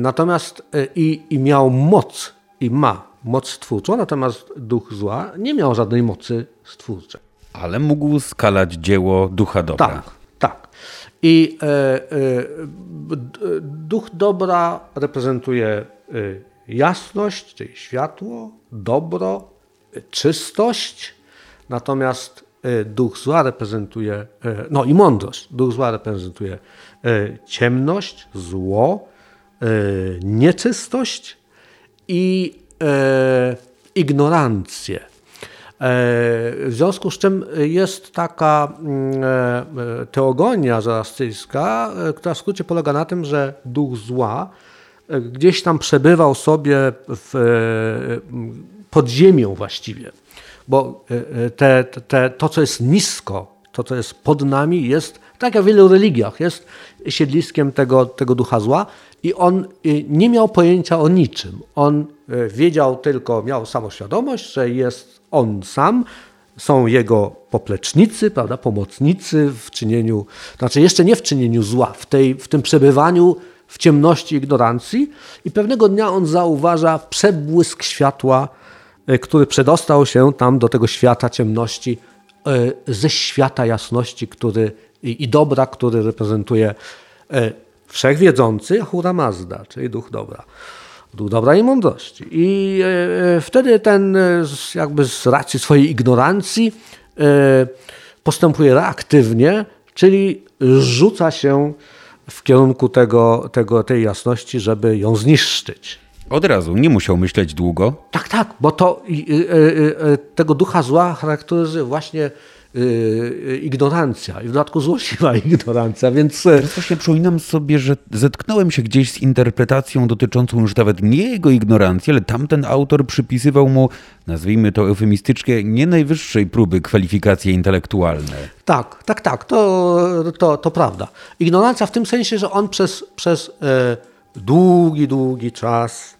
Natomiast i, i miał moc, i ma moc stwórczą, natomiast duch zła nie miał żadnej mocy stwórczej. Ale mógł skalać dzieło ducha dobra. Tak, tak. I e, e, duch dobra reprezentuje e, jasność, czyli światło, dobro, czystość, natomiast duch zła reprezentuje, no i mądrość. Duch zła reprezentuje ciemność, zło, nieczystość i ignorancję. E, w związku z czym jest taka mm, e, teogonia zoroastyjska, e, która w skrócie polega na tym, że duch zła gdzieś tam przebywał sobie w, pod ziemią właściwie, bo te, te, to, co jest nisko, to, co jest pod nami, jest, tak jak w wielu religiach, jest siedliskiem tego, tego ducha zła i on nie miał pojęcia o niczym. On wiedział tylko, miał samoświadomość, że jest on sam, są jego poplecznicy, prawda, pomocnicy w czynieniu, znaczy jeszcze nie w czynieniu zła, w, tej, w tym przebywaniu w ciemności ignorancji i pewnego dnia on zauważa przebłysk światła, e, który przedostał się tam do tego świata ciemności ze świata jasności który, i, dobra, który reprezentuje wszechwiedzący Ahura Mazda, czyli duch dobra duch dobra i mądrości. I e, e, wtedy ten e, jakby z racji swojej ignorancji postępuje reaktywnie, czyli rzuca się w kierunku tego, tego, tej jasności, żeby ją zniszczyć. Od razu, nie musiał myśleć długo. Tak, tak, bo to tego ducha zła charakteryzuje właśnie ignorancja i w dodatku złośliwa ignorancja, więc... E, Teraz właśnie przypominam sobie, że zetknąłem się gdzieś z interpretacją dotyczącą już nawet nie jego ignorancji, ale tamten autor przypisywał mu, nazwijmy to eufemistycznie, nie najwyższej próby kwalifikacje intelektualne. Tak, tak, tak, to, to, to prawda. Ignorancja w tym sensie, że on przez, przez e, długi, długi czas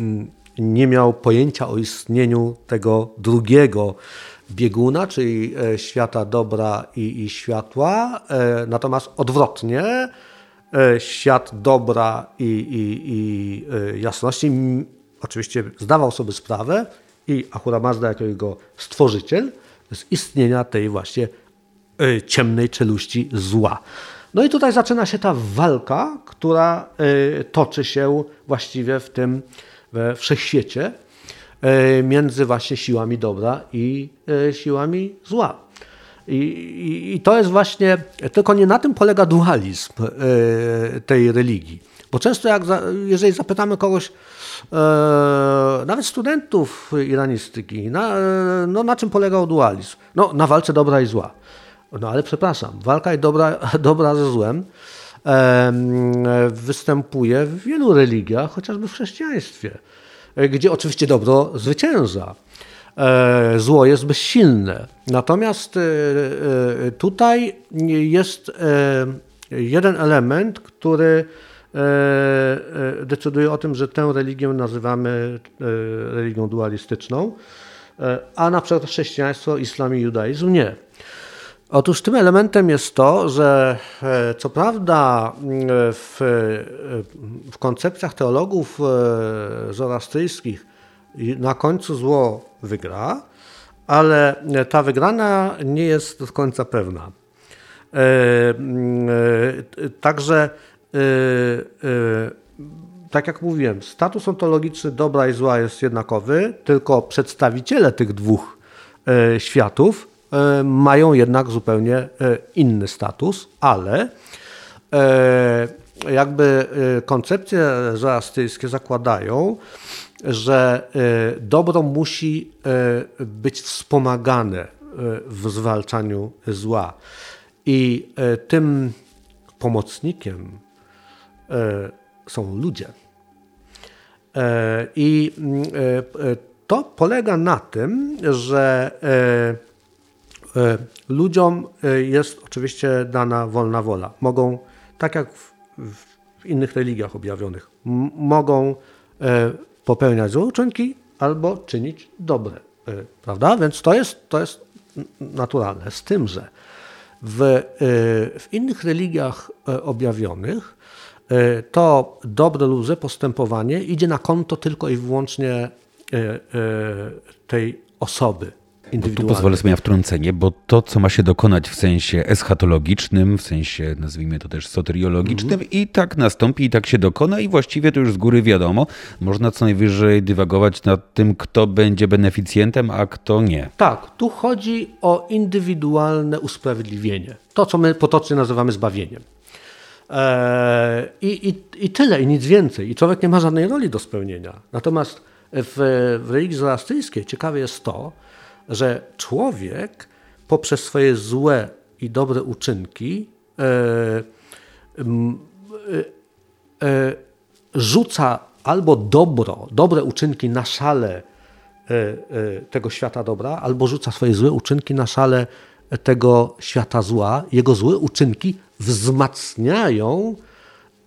mm, nie miał pojęcia o istnieniu tego drugiego bieguna, czyli e, świata dobra i, i światła, e, natomiast odwrotnie, e, świat dobra i, i, i jasności, oczywiście zdawał sobie sprawę i Ahura Mazda jako jego stworzyciel z istnienia tej właśnie ciemnej czeluści zła. No i tutaj zaczyna się ta walka, która toczy się właściwie w tym we wszechświecie. E, między właśnie siłami dobra i e, siłami zła. I, i, I, to jest właśnie, tylko nie na tym polega dualizm e, tej religii. Bo często, jak jeżeli zapytamy kogoś, nawet studentów iranistyki, na, no, na czym polegał dualizm? No, na walce dobra i zła. No ale przepraszam, walka i dobra, dobra ze złem występuje w wielu religiach, chociażby w chrześcijaństwie. E, gdzie oczywiście dobro zwycięża. E, zło jest bezsilne. Natomiast e, tutaj jest jeden element, który decyduje o tym, że tę religię nazywamy religią dualistyczną, a na przykład chrześcijaństwo, islam i judaizm nie. Otóż tym elementem jest to, że e, co prawda w, w koncepcjach teologów e, zoroastyjskich na końcu zło wygra, ale ta wygrana nie jest do końca pewna. E, także, tak jak mówiłem, status ontologiczny dobra i zła jest jednakowy, tylko przedstawiciele tych dwóch światów E, mają jednak zupełnie e, inny status, ale e, jakby koncepcje zoroastyjskie zakładają, że dobro musi być wspomagane w zwalczaniu zła. I tym pomocnikiem są ludzie. I mm, to polega na tym, że ludziom jest oczywiście dana wolna wola. Mogą, tak jak w, w innych religiach objawionych, mogą popełniać złe uczynki albo czynić dobre. Prawda? Więc to jest, to jest naturalne. Z tym, że w, e, w innych religiach e, objawionych e, to dobre luze postępowanie idzie na konto tylko i wyłącznie tej osoby tu pozwolę sobie na wtrącenie, bo to, co ma się dokonać w sensie eschatologicznym, w sensie nazwijmy to też soteriologicznym, mm. i tak nastąpi, i tak się dokona, i właściwie to już z góry wiadomo. Można co najwyżej dywagować nad tym, kto będzie beneficjentem, a kto nie. Tak, tu chodzi o indywidualne usprawiedliwienie. To, co my potocznie nazywamy zbawieniem. Eee, i, i, I tyle, i nic więcej. I człowiek nie ma żadnej roli do spełnienia. Natomiast w, w religii zoroastyjskiej ciekawe jest to, że człowiek poprzez swoje złe i dobre uczynki e, e, e, rzuca albo dobro, dobre uczynki na szale tego świata dobra, albo rzuca swoje złe uczynki na szale tego świata zła. Jego złe uczynki wzmacniają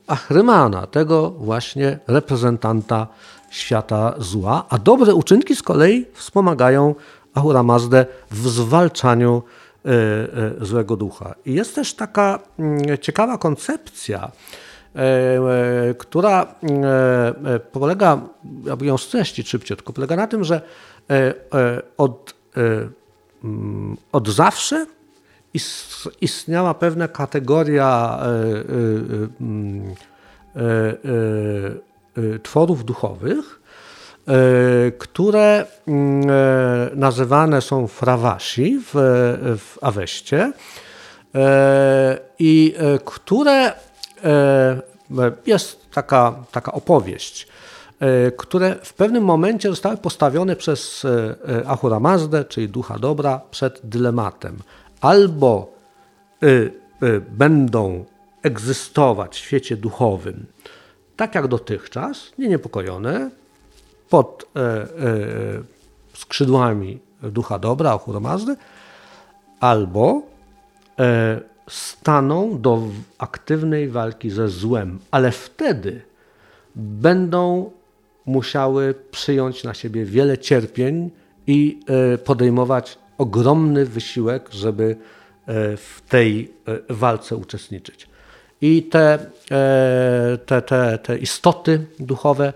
Achrymana, tego właśnie reprezentanta świata zła, a dobre uczynki z kolei wspomagają Ahura Mazdę w zwalczaniu e, e, złego ducha. I jest też taka mm, ciekawa koncepcja, e, która polega, aby ją streścić szybciutko, polega na tym, że od, mm, od zawsze istniała pewna kategoria mm, tworów duchowych, które mm, e, nazywane są frawashi w, w Aweście e, i które jest taka, taka opowieść, które w pewnym momencie zostały postawione przez Ahura Mazdę, czyli ducha dobra, przed dylematem. Albo będą egzystować w świecie duchowym tak jak dotychczas, nie niepokojone, pod e, e, skrzydłami ducha dobra, Ahura Mazdy, albo e, staną do aktywnej walki ze złem, ale wtedy będą musiały przyjąć na siebie wiele cierpień i podejmować ogromny wysiłek, żeby w tej walce uczestniczyć. I te, te, te, te istoty duchowe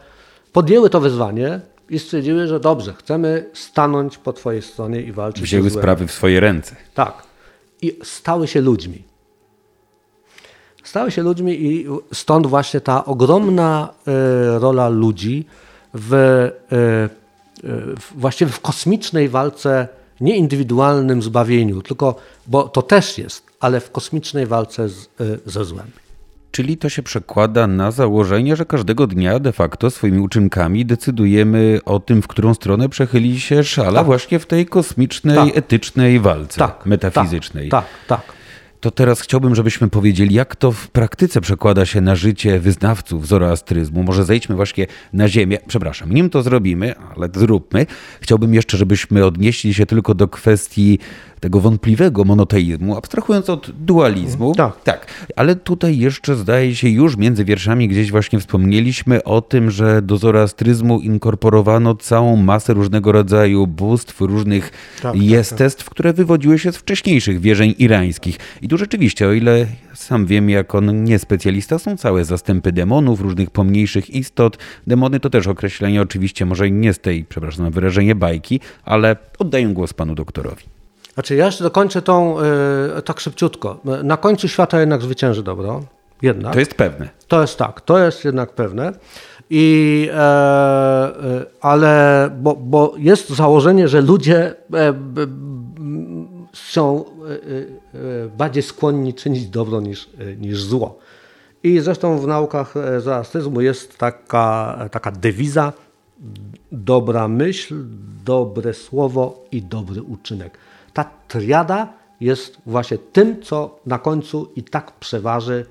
podjęły to wyzwanie i stwierdziły, że dobrze, chcemy stanąć po Twojej stronie i walczyć. Wzięły sprawy w swoje ręce. Tak. I stały się ludźmi. Stały się ludźmi i stąd właśnie ta ogromna y, rola ludzi w, y, y, właściwie w kosmicznej walce, nie indywidualnym zbawieniu, tylko, bo to też jest, ale w kosmicznej walce z, ze złem. Czyli to się przekłada na założenie, że każdego dnia de facto swoimi uczynkami decydujemy o tym, w którą stronę przechyli się szala tak. właśnie w tej kosmicznej, tak. etycznej walce tak. metafizycznej. Tak, tak. To teraz chciałbym, żebyśmy powiedzieli, jak to w praktyce przekłada się na życie wyznawców zoroastryzmu. Może zejdźmy właśnie na ziemię. Przepraszam, nim to zrobimy, ale zróbmy. Chciałbym jeszcze, żebyśmy odnieśli się tylko do kwestii tego wątpliwego monoteizmu, abstrahując od dualizmu. Tak. tak. Ale tutaj jeszcze zdaje się już między wierszami gdzieś właśnie wspomnieliśmy o tym, że do zoroastryzmu inkorporowano całą masę różnego rodzaju bóstw, różnych tak, jestestw, tak, tak. które wywodziły się z wcześniejszych wierzeń irańskich. I tu rzeczywiście, o ile sam wiem, jako niespecjalista, są całe zastępy demonów, różnych pomniejszych istot. Demony to też określenie oczywiście może nie z tej, przepraszam za wyrażenie, bajki, ale oddaję głos panu doktorowi. Znaczy ja jeszcze dokończę tą yy, tak szybciutko. Na końcu świata jednak zwycięży dobro. Jednak. To jest pewne. To jest tak, to jest jednak pewne. I, e, e, ale bo, bo jest założenie, że ludzie e, są e, e, bardziej skłonni czynić dobro niż, niż zło. I zresztą w naukach zoroastyzmu jest taka, taka dewiza dobra myśl, dobre słowo i dobry uczynek. Ta triada jest właśnie tym, co na końcu i tak przeważy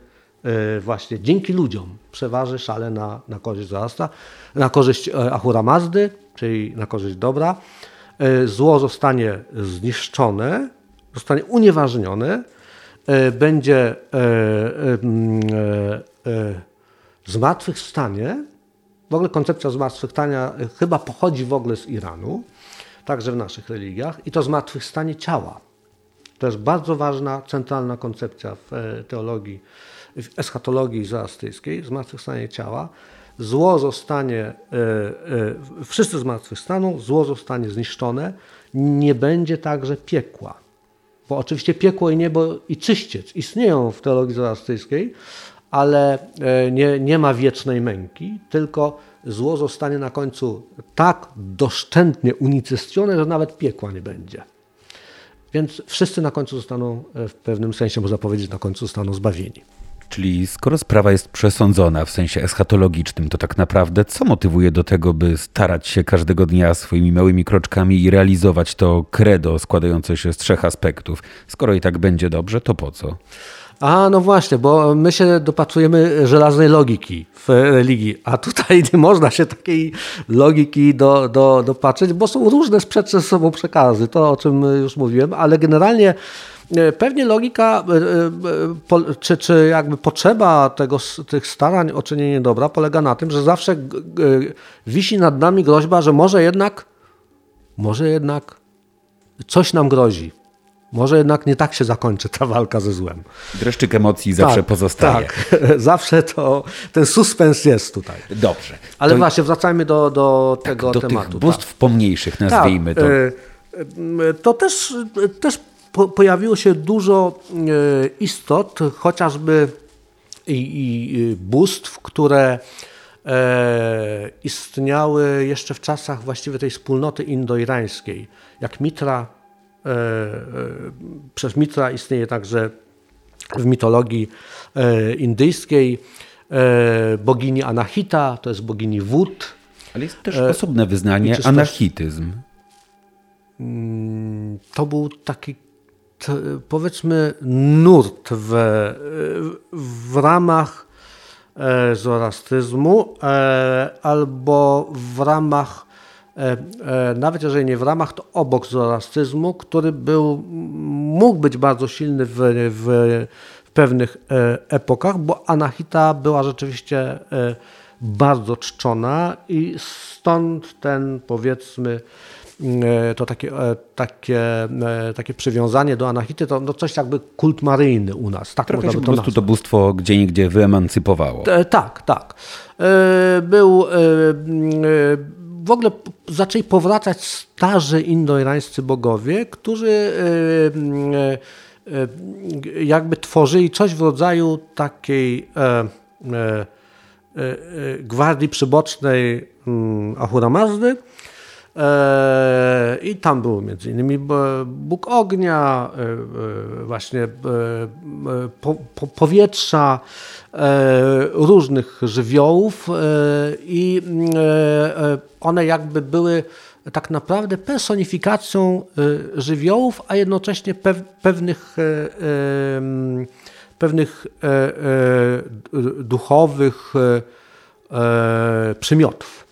e, właśnie dzięki ludziom przeważy szale na, na korzyść Zoroastra, na korzyść e, Ahura Mazdy, czyli na korzyść dobra. E, zło zostanie zniszczone, zostanie unieważnione, będzie zmartwychwstanie. W ogóle koncepcja zmartwychwstania chyba pochodzi w ogóle z Iranu, także w naszych religiach, i to zmartwychwstanie ciała. To jest bardzo ważna, centralna koncepcja w e, teologii, w eschatologii zoroastyjskiej, zmartwychwstanie ciała. Zło zostanie, e, e, wszyscy zmartwychwstaną, zło zostanie zniszczone, nie będzie także piekła. Bo oczywiście piekło i niebo i czyściec istnieją w teologii zoroastyjskiej, ale nie, nie ma wiecznej męki, tylko zło zostanie na końcu tak doszczętnie unicestwione, że nawet piekła nie będzie. Więc wszyscy na końcu zostaną, e, w pewnym sensie można powiedzieć, na końcu zostaną zbawieni. Czyli skoro sprawa jest przesądzona w sensie eschatologicznym, to tak naprawdę co motywuje do tego, by starać się każdego dnia swoimi małymi kroczkami i realizować to credo składające się z trzech aspektów? Skoro i tak będzie dobrze, to po co? A no właśnie, bo my się dopatrujemy żelaznej logiki w religii, a tutaj nie można się takiej logiki do, do, dopatrzeć, bo są różne sprzeczne z sobą przekazy, to o czym już mówiłem, ale generalnie pewnie logika, e, e, czy, czy jakby potrzeba tego, tych starań o czynienie dobra polega na tym, że zawsze wisi nad nami groźba, że może jednak, może jednak coś nam grozi może jednak nie tak się zakończy ta walka ze złem. Dreszczyk emocji zawsze tak, pozostaje. Tak, zawsze to, ten suspens jest tutaj. Dobrze. Ale to... właśnie wracajmy do, do tak, tego do tematu. Tych bóstw tak. pomniejszych, nazwijmy tak, to. E, to też, też pojawiło się dużo e, istot, chociażby i, i bóstw, które e, istniały jeszcze w czasach właściwie tej wspólnoty indoirańskiej, jak Mitra, E, e, przez Mitra istnieje także w mitologii indyjskiej bogini Anahita, to jest bogini wód. Ale jest też osobne wyznanie, anahityzm. Mm, to był taki powiedzmy nurt w, w ramach zoroastyzmu albo w ramach E, e, nawet jeżeli nie w ramach, to obok zoroastyzmu, który był, mógł być bardzo silny w, w, w pewnych e, epokach, bo Anahita była rzeczywiście bardzo czczona i stąd ten powiedzmy to takie, takie, takie przywiązanie do Anahity, to no coś jakby kult maryjny u nas. Tak Trochę się po prostu to bóstwo gdzie niegdzie wyemancypowało. Tak, tak. Był w ogóle zaczęli powracać starzy indoirańscy bogowie, którzy e, e, e, jakby tworzyli coś w rodzaju takiej gwardii przybocznej mm, Ahura Mazdy. I tam był między innymi Bóg ognia, właśnie powietrza, różnych żywiołów i one jakby były tak naprawdę personifikacją żywiołów, a jednocześnie pewnych, pewnych e, e, duchowych e, przymiotów.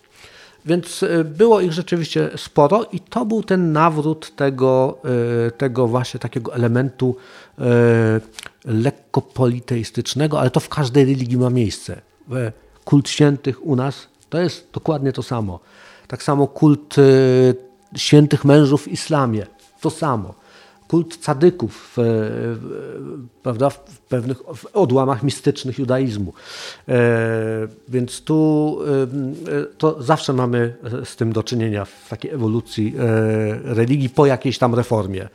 Więc było ich rzeczywiście sporo i to był ten nawrót tego, tego właśnie takiego elementu lekko politeistycznego, ale to w każdej religii ma miejsce. Kult świętych u nas to jest dokładnie to samo. Tak samo kult świętych mężów w islamie. To samo. Kult cadyków w, prawda, w pewnych odłamach mistycznych judaizmu. E, więc tu e, to zawsze mamy z tym do czynienia w takiej ewolucji e, religii po jakiejś tam reformie,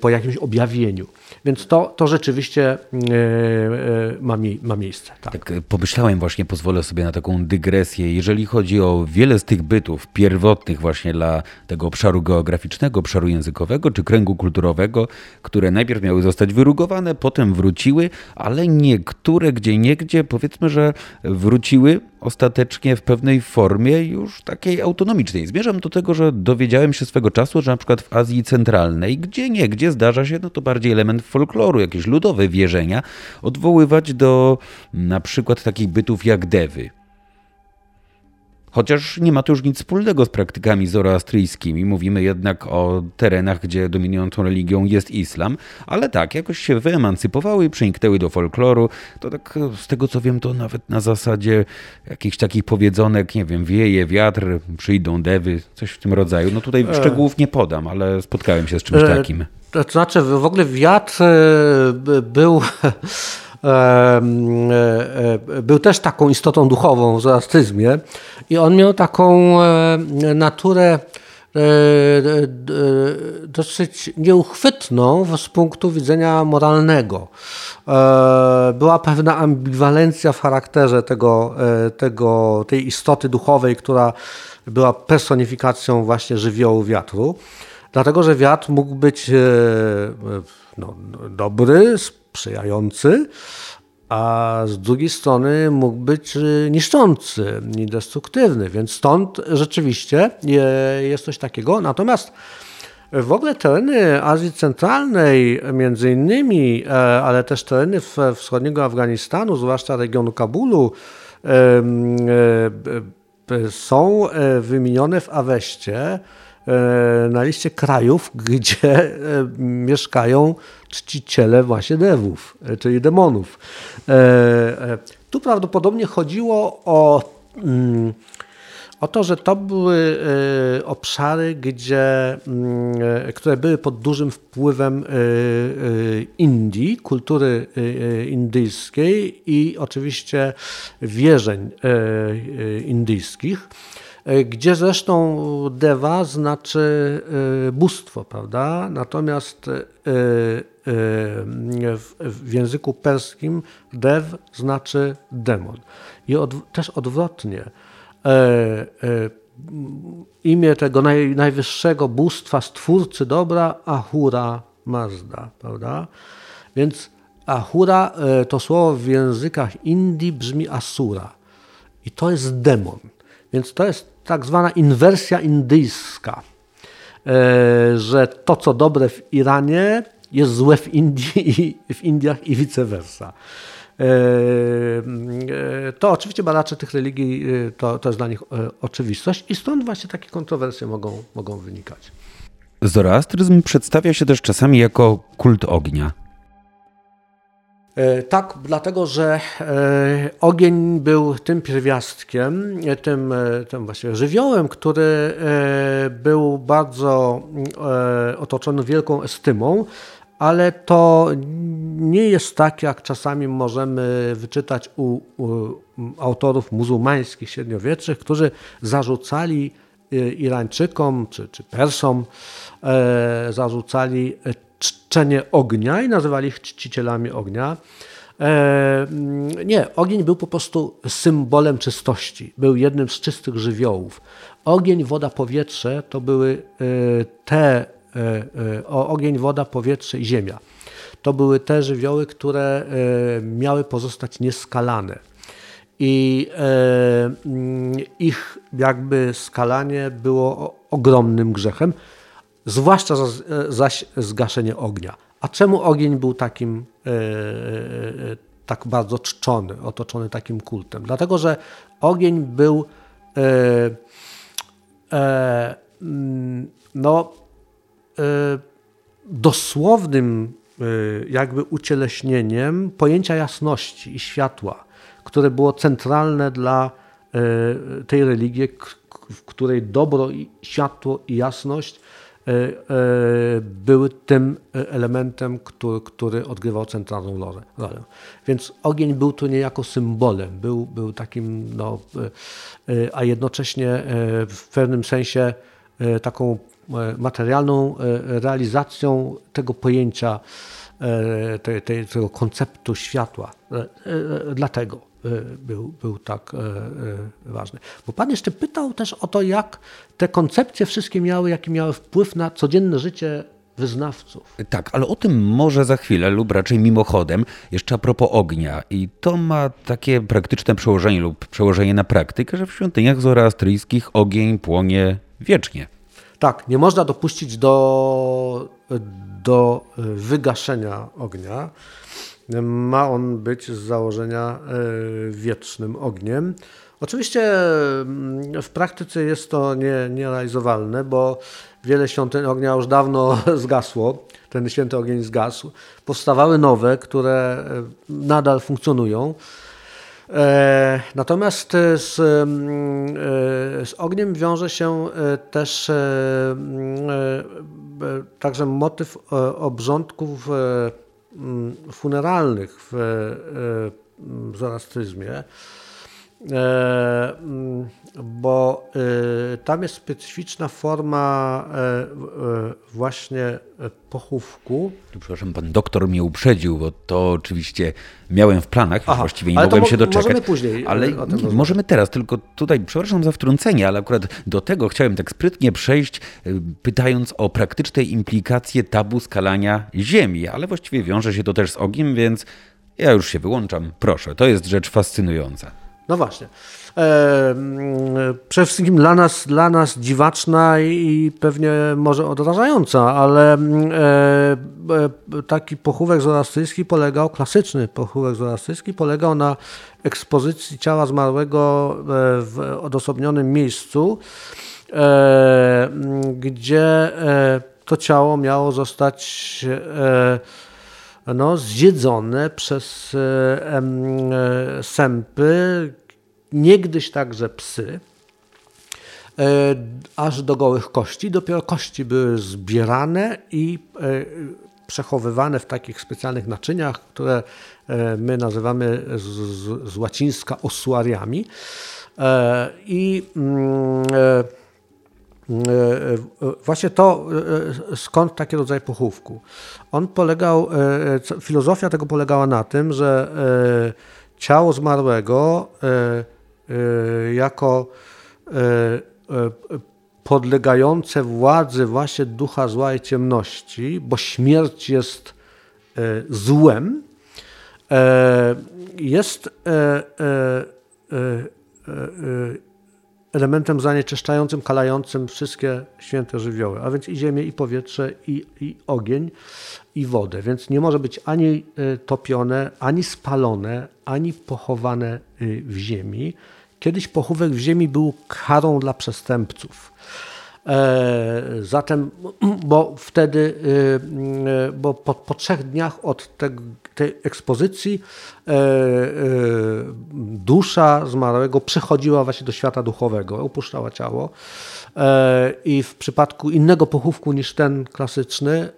po jakimś objawieniu. Więc to, to rzeczywiście e, e, ma, mi, ma miejsce. Tak. tak pomyślałem właśnie, pozwolę sobie na taką dygresję. Jeżeli chodzi o wiele z tych bytów pierwotnych właśnie dla tego obszaru geograficznego, obszaru językowego czy kręgu kulturowego, które najpierw miały zostać wyrugowane, potem wróciły, ale niektóre gdzie niegdzie powiedzmy, że wróciły ostatecznie w pewnej formie już takiej autonomicznej. Zmierzam do tego, że dowiedziałem się swego czasu, że na przykład w Azji Centralnej, gdzie nie, gdzie zdarza się, no to bardziej element folkloru, jakieś ludowe wierzenia, odwoływać do na przykład takich bytów jak dewy. Chociaż nie ma to już nic wspólnego z praktykami zoroastryjskimi. Mówimy jednak o terenach, gdzie dominującą religią jest islam, ale tak, jakoś się wyemancypowały, przeniknęły do folkloru. To tak z tego co wiem, to nawet na zasadzie jakichś takich powiedzonek, nie wiem, wieje wiatr, przyjdą dewy, coś w tym rodzaju. No tutaj e. szczegółów nie podam, ale spotkałem się z czymś e, takim. To znaczy, w ogóle wiatr e, był był też taką istotą duchową w zoroastyzmie i on miał taką e, naturę dosyć nieuchwytną z punktu widzenia moralnego. Była pewna ambiwalencja w charakterze tego, tego, tej istoty duchowej, która była personifikacją właśnie żywiołu wiatru. Dlatego, że wiatr mógł być no, dobry, sprzyjający, a z drugiej strony mógł być y, niszczący i destruktywny, więc stąd rzeczywiście jest coś takiego. Natomiast w ogóle tereny Azji Centralnej, między innymi, e, ale też tereny wschodniego Afganistanu, zwłaszcza regionu Kabulu, e, e, są wymienione w Aweście E, na liście krajów, gdzie e, mieszkają czciciele właśnie devów, e, czyli demonów. Tu prawdopodobnie chodziło o, mm, o to, że to były obszary, gdzie, mm, które były pod dużym wpływem Indii, kultury indyjskiej i oczywiście wierzeń indyjskich. E, gdzie zresztą deva znaczy e, bóstwo, prawda? Natomiast e, w języku perskim dev znaczy demon. I od, też odwrotnie. Imię tego naj, najwyższego bóstwa, stwórcy dobra, Ahura Mazda, prawda? Więc Ahura to słowo w językach Indii brzmi Asura. I to jest demon. Więc to jest tak zwana inwersja indyjska, e, że to, co dobre w Iranie, jest złe w Indii i w Indiach i vice versa. E, e, to oczywiście badacze tych religii, to, to jest dla nich oczywistość i stąd właśnie takie kontrowersje mogą, mogą wynikać. Zoroastryzm przedstawia się też czasami jako kult ognia. E, tak, dlatego że e, ogień był tym pierwiastkiem, e, tym, tym żywiołem, który był bardzo otoczony wielką estymą, ale to nie jest tak, jak czasami możemy wyczytać u, u autorów muzułmańskich średniowiecznych, którzy zarzucali Irańczykom czy, czy Persom, zarzucali czczenie ognia i nazywali ich czcicielami ognia. E, nie, ogień był po prostu symbolem czystości, był jednym z czystych żywiołów. Ogień, woda, powietrze to były e, te, e, ogień, woda, powietrze i ziemia. To były te żywioły, które miały pozostać nieskalane. I ich jakby skalanie było ogromnym grzechem zwłaszcza zaś zgaszenie ognia. A czemu ogień był takim e, e, tak bardzo czczony, otoczony takim kultem? Dlatego, że ogień był e, mm, no, dosłownym jakby ucieleśnieniem pojęcia jasności i światła, które było centralne dla tej religii, w której dobro, i światło i jasność były tym elementem, który, który odgrywał centralną rolę. Więc ogień był tu niejako symbolem, był, był takim, no, e, a jednocześnie w pewnym sensie taką materialną realizacją tego pojęcia, tego konceptu światła. Dlatego E, był, był tak e, e, ważny. Bo Pan jeszcze pytał też o to, jak te koncepcje wszystkie miały, jaki miały wpływ na codzienne życie wyznawców. Tak, ale o tym może za chwilę lub raczej mimochodem. Jeszcze a propos ognia. I to ma takie praktyczne przełożenie lub przełożenie na praktykę, że w świątyniach zoroastryjskich ogień płonie wiecznie. Tak, nie można dopuścić do, do wygaszenia ognia. Ma on być z założenia e, wiecznym ogniem. Oczywiście mm, w praktyce jest to nie, nierealizowalne, bo wiele świątyń ognia już dawno zgasło. Ten święty ogień zgasł. Powstawały nowe, które e, nadal funkcjonują. E, natomiast z, mm, z ogniem wiąże się też mm, także motyw obrządków funeralnych w e, zoroastryzmie, e, mm, bo e, tam jest specyficzna forma właśnie pochówku. Przepraszam, pan doktor mnie uprzedził, bo to oczywiście miałem w planach, Aha, właściwie nie mogłem się doczekać. Możemy później. Ale nie, możemy teraz, tylko tutaj, przepraszam za wtrącenie, ale akurat do tego chciałem tak sprytnie przejść, pytając o praktyczne implikacje tabu skalania ziemi, ale właściwie wiąże się to też z ogniem, więc ja już się wyłączam. Proszę, to jest rzecz fascynująca. No właśnie. E, przede wszystkim dla nas, dla nas dziwaczna i pewnie może odrażająca, ale e, e, taki pochówek zoroastyjski polegał, klasyczny pochówek zoroastyjski polegał na ekspozycji ciała zmarłego w odosobnionym miejscu, gdzie to ciało miało zostać no, zjedzone przez sępy, niegdyś także psy, e, aż do gołych kości. Dopiero kości były zbierane i e, przechowywane w takich specjalnych naczyniach, które e, my nazywamy z, z, z łacińska osuariami. I mm, Właśnie to, skąd taki rodzaj pochówku. On polegał, filozofia tego polegała na tym, że ciało zmarłego jako y, y, podlegające władzy właśnie ducha zła i ciemności, bo śmierć jest złem, jest elementem zanieczyszczającym, kalającym wszystkie święte żywioły, a więc i ziemię, i powietrze, i, i ogień, i wodę. Więc nie może być ani topione, ani spalone, ani pochowane w ziemi. Kiedyś pochówek w ziemi był karą dla przestępców. E, zatem, bo wtedy, e, bo po, po trzech dniach od te, tej ekspozycji e, dusza zmarłego przechodziła właśnie do świata duchowego, opuszczała ciało. I w przypadku innego pochówku niż ten klasyczny,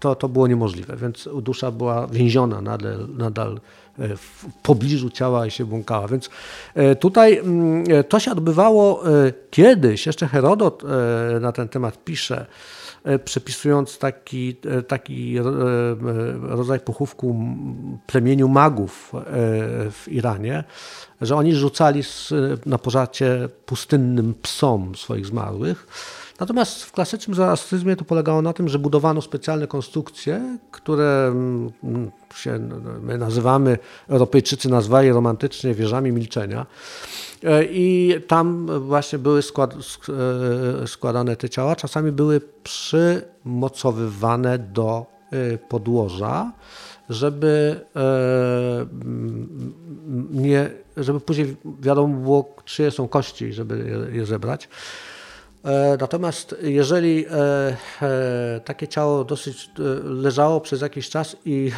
to, to było niemożliwe, więc dusza była więziona nadal, nadal E, w pobliżu ciała i się błąkała. Więc e, tutaj mm, e, to się odbywało kiedyś, jeszcze Herodot na ten temat pisze, przepisując taki, taki rodzaj pochówku plemieniu magów w Iranie, że oni rzucali na pożarcie pustynnym psom swoich zmarłych. Natomiast w klasycznym zoroastryzmie to polegało na tym, że budowano specjalne konstrukcje, które mm, się my nazywamy, Europejczycy nazwali romantycznie wieżami milczenia. E, I tam właśnie były skład, e, składane te ciała, czasami były przymocowywane do e, podłoża, żeby nie, żeby później wiadomo było, czyje są kości, żeby je, je zebrać. E, natomiast jeżeli e, e, takie ciało dosyć leżało przez jakiś czas i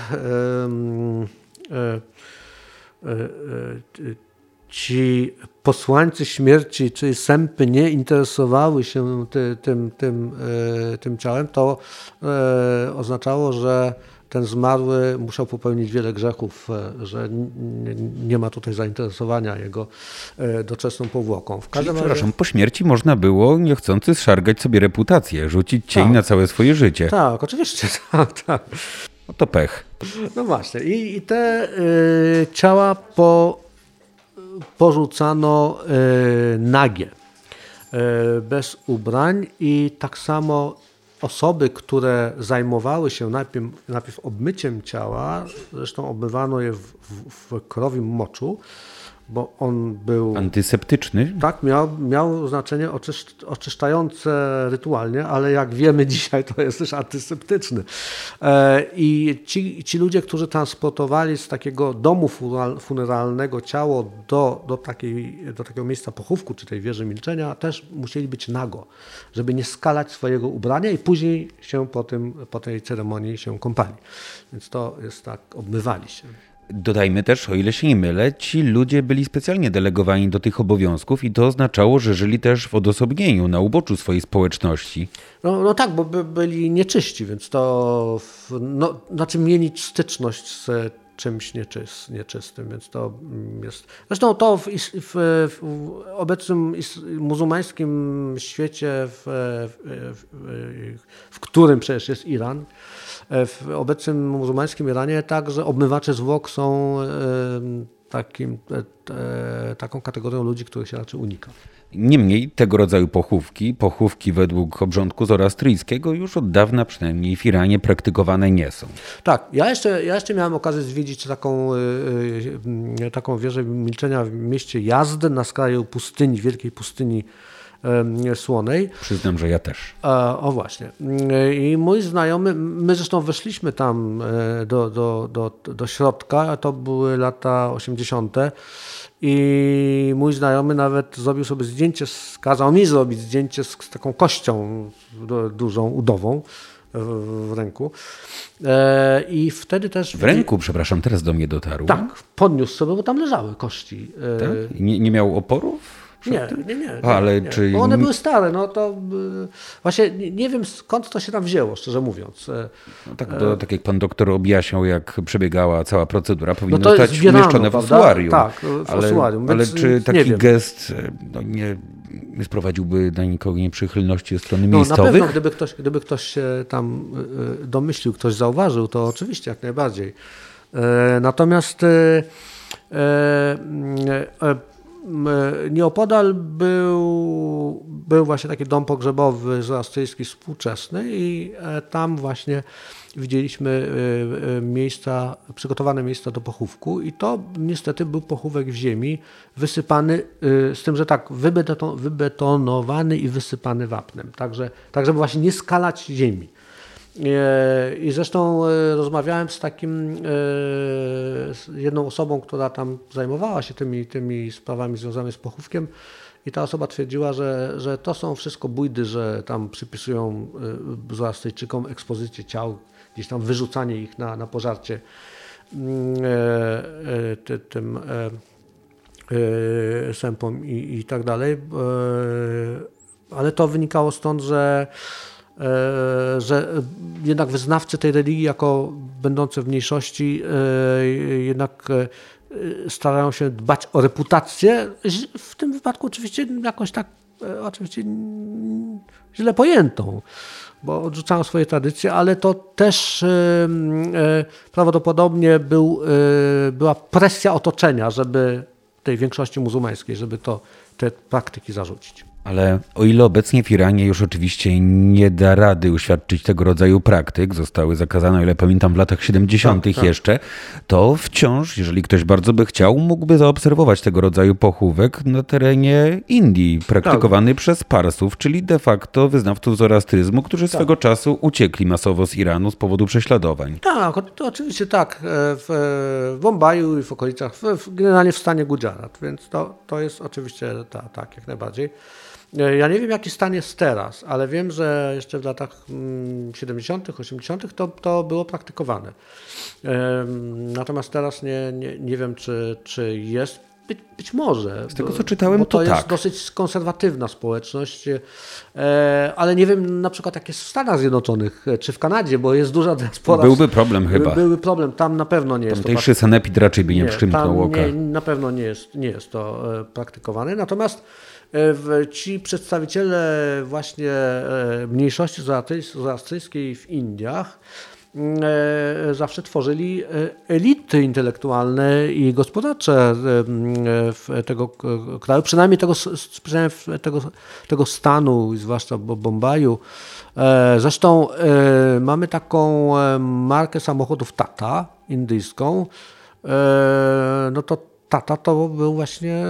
ci posłańcy śmierci, czyli sępy nie interesowały się tym, tym, tym ciałem, to oznaczało, że ten zmarły musiał popełnić wiele grzechów, e, że nie ma tutaj zainteresowania jego e, doczesną powłoką. W każdym Czyli, przepraszam, po śmierci można było niechcący szargać sobie reputację, rzucić cień tak. na całe swoje życie. Tak, oczywiście, tak, tak. No to pech. No właśnie. I, i te y, ciała po, porzucano y, nagie, y, bez ubrań i tak samo osoby, które zajmowały się najpierw, najpierw obmyciem ciała, zresztą obmywano je w, w, w krowim moczu, bo on był. Antyseptyczny? Tak, miał, miał znaczenie oczyszcz, oczyszczające rytualnie, ale jak wiemy dzisiaj, to jest też antyseptyczny. E, I ci, ci ludzie, którzy transportowali z takiego domu funeralnego ciało do, do, takiej, do takiego miejsca pochówku, czy tej wieży milczenia, też musieli być nago, żeby nie skalać swojego ubrania i później się po, tym, po tej ceremonii się kąpali. Więc to jest tak, obmywali się. Dodajmy też, o ile się nie mylę, ci ludzie byli specjalnie delegowani do tych obowiązków i to oznaczało, że żyli też w odosobnieniu, na uboczu swojej społeczności. No, no tak, bo by, byli nieczyści, więc to no, znaczy mieli styczność z czymś nieczys, nieczystym, więc to jest... Zresztą to w, w, w obecnym muzułmańskim świecie, w, w, którym przecież jest Iran, w obecnym muzułmańskim Iranie także obmywacze zwłok są takim, taką kategorią ludzi, których się raczej unika. Niemniej tego rodzaju pochówki, pochówki według obrządku zoroastryjskiego już od dawna przynajmniej w Iranie praktykowane nie są. Tak, ja jeszcze, ja jeszcze miałem okazję zwiedzić taką, taką wieżę milczenia w mieście Jazd na skraju pustyni, wielkiej pustyni słonej. Przyznam, że ja też. O właśnie. I mój znajomy, my zresztą weszliśmy tam e, do, do, do, do środka, to były lata 80. I mój znajomy nawet zrobił sobie zdjęcie, kazał mi zrobić zdjęcie z, z taką kością dużą, udową w ręku. E, I wtedy też. W ręku, przepraszam, teraz do mnie dotarło. Tak, podniósł sobie, bo tam leżały kości. E, tak? Nie, nie miał oporów? Nie, nie, nie. Ale nie. czy... Bo one były stare, no to właśnie nie, nie, wiem skąd to się tam wzięło, szczerze mówiąc. E, no tak, bo, tak jak pan doktor objaśniał, jak przebiegała cała procedura, powinno no zostać zbierano, umieszczone w osuarium. Tak, w ale, osuarium. Ale czy taki gest no, nie, nie sprowadziłby na nikogo nieprzychylności ze strony no, miejscowych? Na pewno, gdyby ktoś, gdyby ktoś się tam e, domyślił, ktoś zauważył, to oczywiście jak najbardziej. E, natomiast Nieopodal był, był właśnie taki dom pogrzebowy zoroastyjski współczesny i e, tam właśnie widzieliśmy e, e, miejsca, przygotowane miejsca do pochówku i to niestety był pochówek w ziemi, wysypany, z tym, że tak, wybetonowany i wysypany wapnem, także, tak żeby właśnie nie skalać ziemi. E, I zresztą e, rozmawiałem z takim, e, z jedną osobą, która tam zajmowała się tymi, tymi sprawami związanymi z pochówkiem i ta osoba twierdziła, że, że to są wszystko bójdy, że tam przypisują Zoroastyjczykom ekspozycję ciał, gdzieś tam wyrzucanie ich na, na pożarcie mm, tym sępom i, i tak dalej. Ale to wynikało stąd, że że jednak wyznawcy tej religii, jako będące w mniejszości, e, jednak e, starają się dbać o reputację. W tym wypadku oczywiście jakoś tak, oczywiście źle pojętą, bo odrzucają swoje tradycje, ale to też prawdopodobnie był, była presja otoczenia, żeby tej większości muzułmańskiej, żeby to, te praktyki zarzucić. Ale o ile obecnie w Iranie już oczywiście nie da rady uświadczyć tego rodzaju praktyk, zostały zakazane, o ile pamiętam, w latach 70. Tak, tak. jeszcze, to wciąż, jeżeli ktoś bardzo by chciał, mógłby zaobserwować tego rodzaju pochówek na terenie Indii, praktykowany tak. przez Parsów, czyli de facto wyznawców zoroastryzmu, którzy tak. swego czasu uciekli masowo z Iranu z powodu prześladowań. Tak, to oczywiście tak. E, w, w Bombaju i w okolicach, w, generalnie w stanie Gujarat, więc to, to jest oczywiście tak, tak jak najbardziej. E, ja nie wiem, jaki stan jest teraz, ale wiem, że jeszcze w latach 70., mm, 80. to, to było praktykowane. Natomiast teraz nie, nie, nie wiem, czy, czy jest. Być, być może. Z tego, co czytałem, to, to jest tak. dosyć konserwatywna społeczność, e, ale nie wiem na przykład, jak jest w Stanach Zjednoczonych e, czy w Kanadzie, bo jest duża diaspora. Byłby problem chyba. Byłby problem, tam na pewno nie jest Tamtejszy to. sanepid raczej by nie, nie przymknął oka. Nie, na pewno nie jest, nie jest to praktykowane. Natomiast ci przedstawiciele właśnie e, mniejszości zoroastyjskiej w Indiach zawsze tworzyli elity intelektualne i gospodarcze tego kraju, przynajmniej tego, przynajmniej tego, tego stanu, zwłaszcza Bombaju. Zresztą mamy taką markę samochodów Tata indyjską. No to tata to był właśnie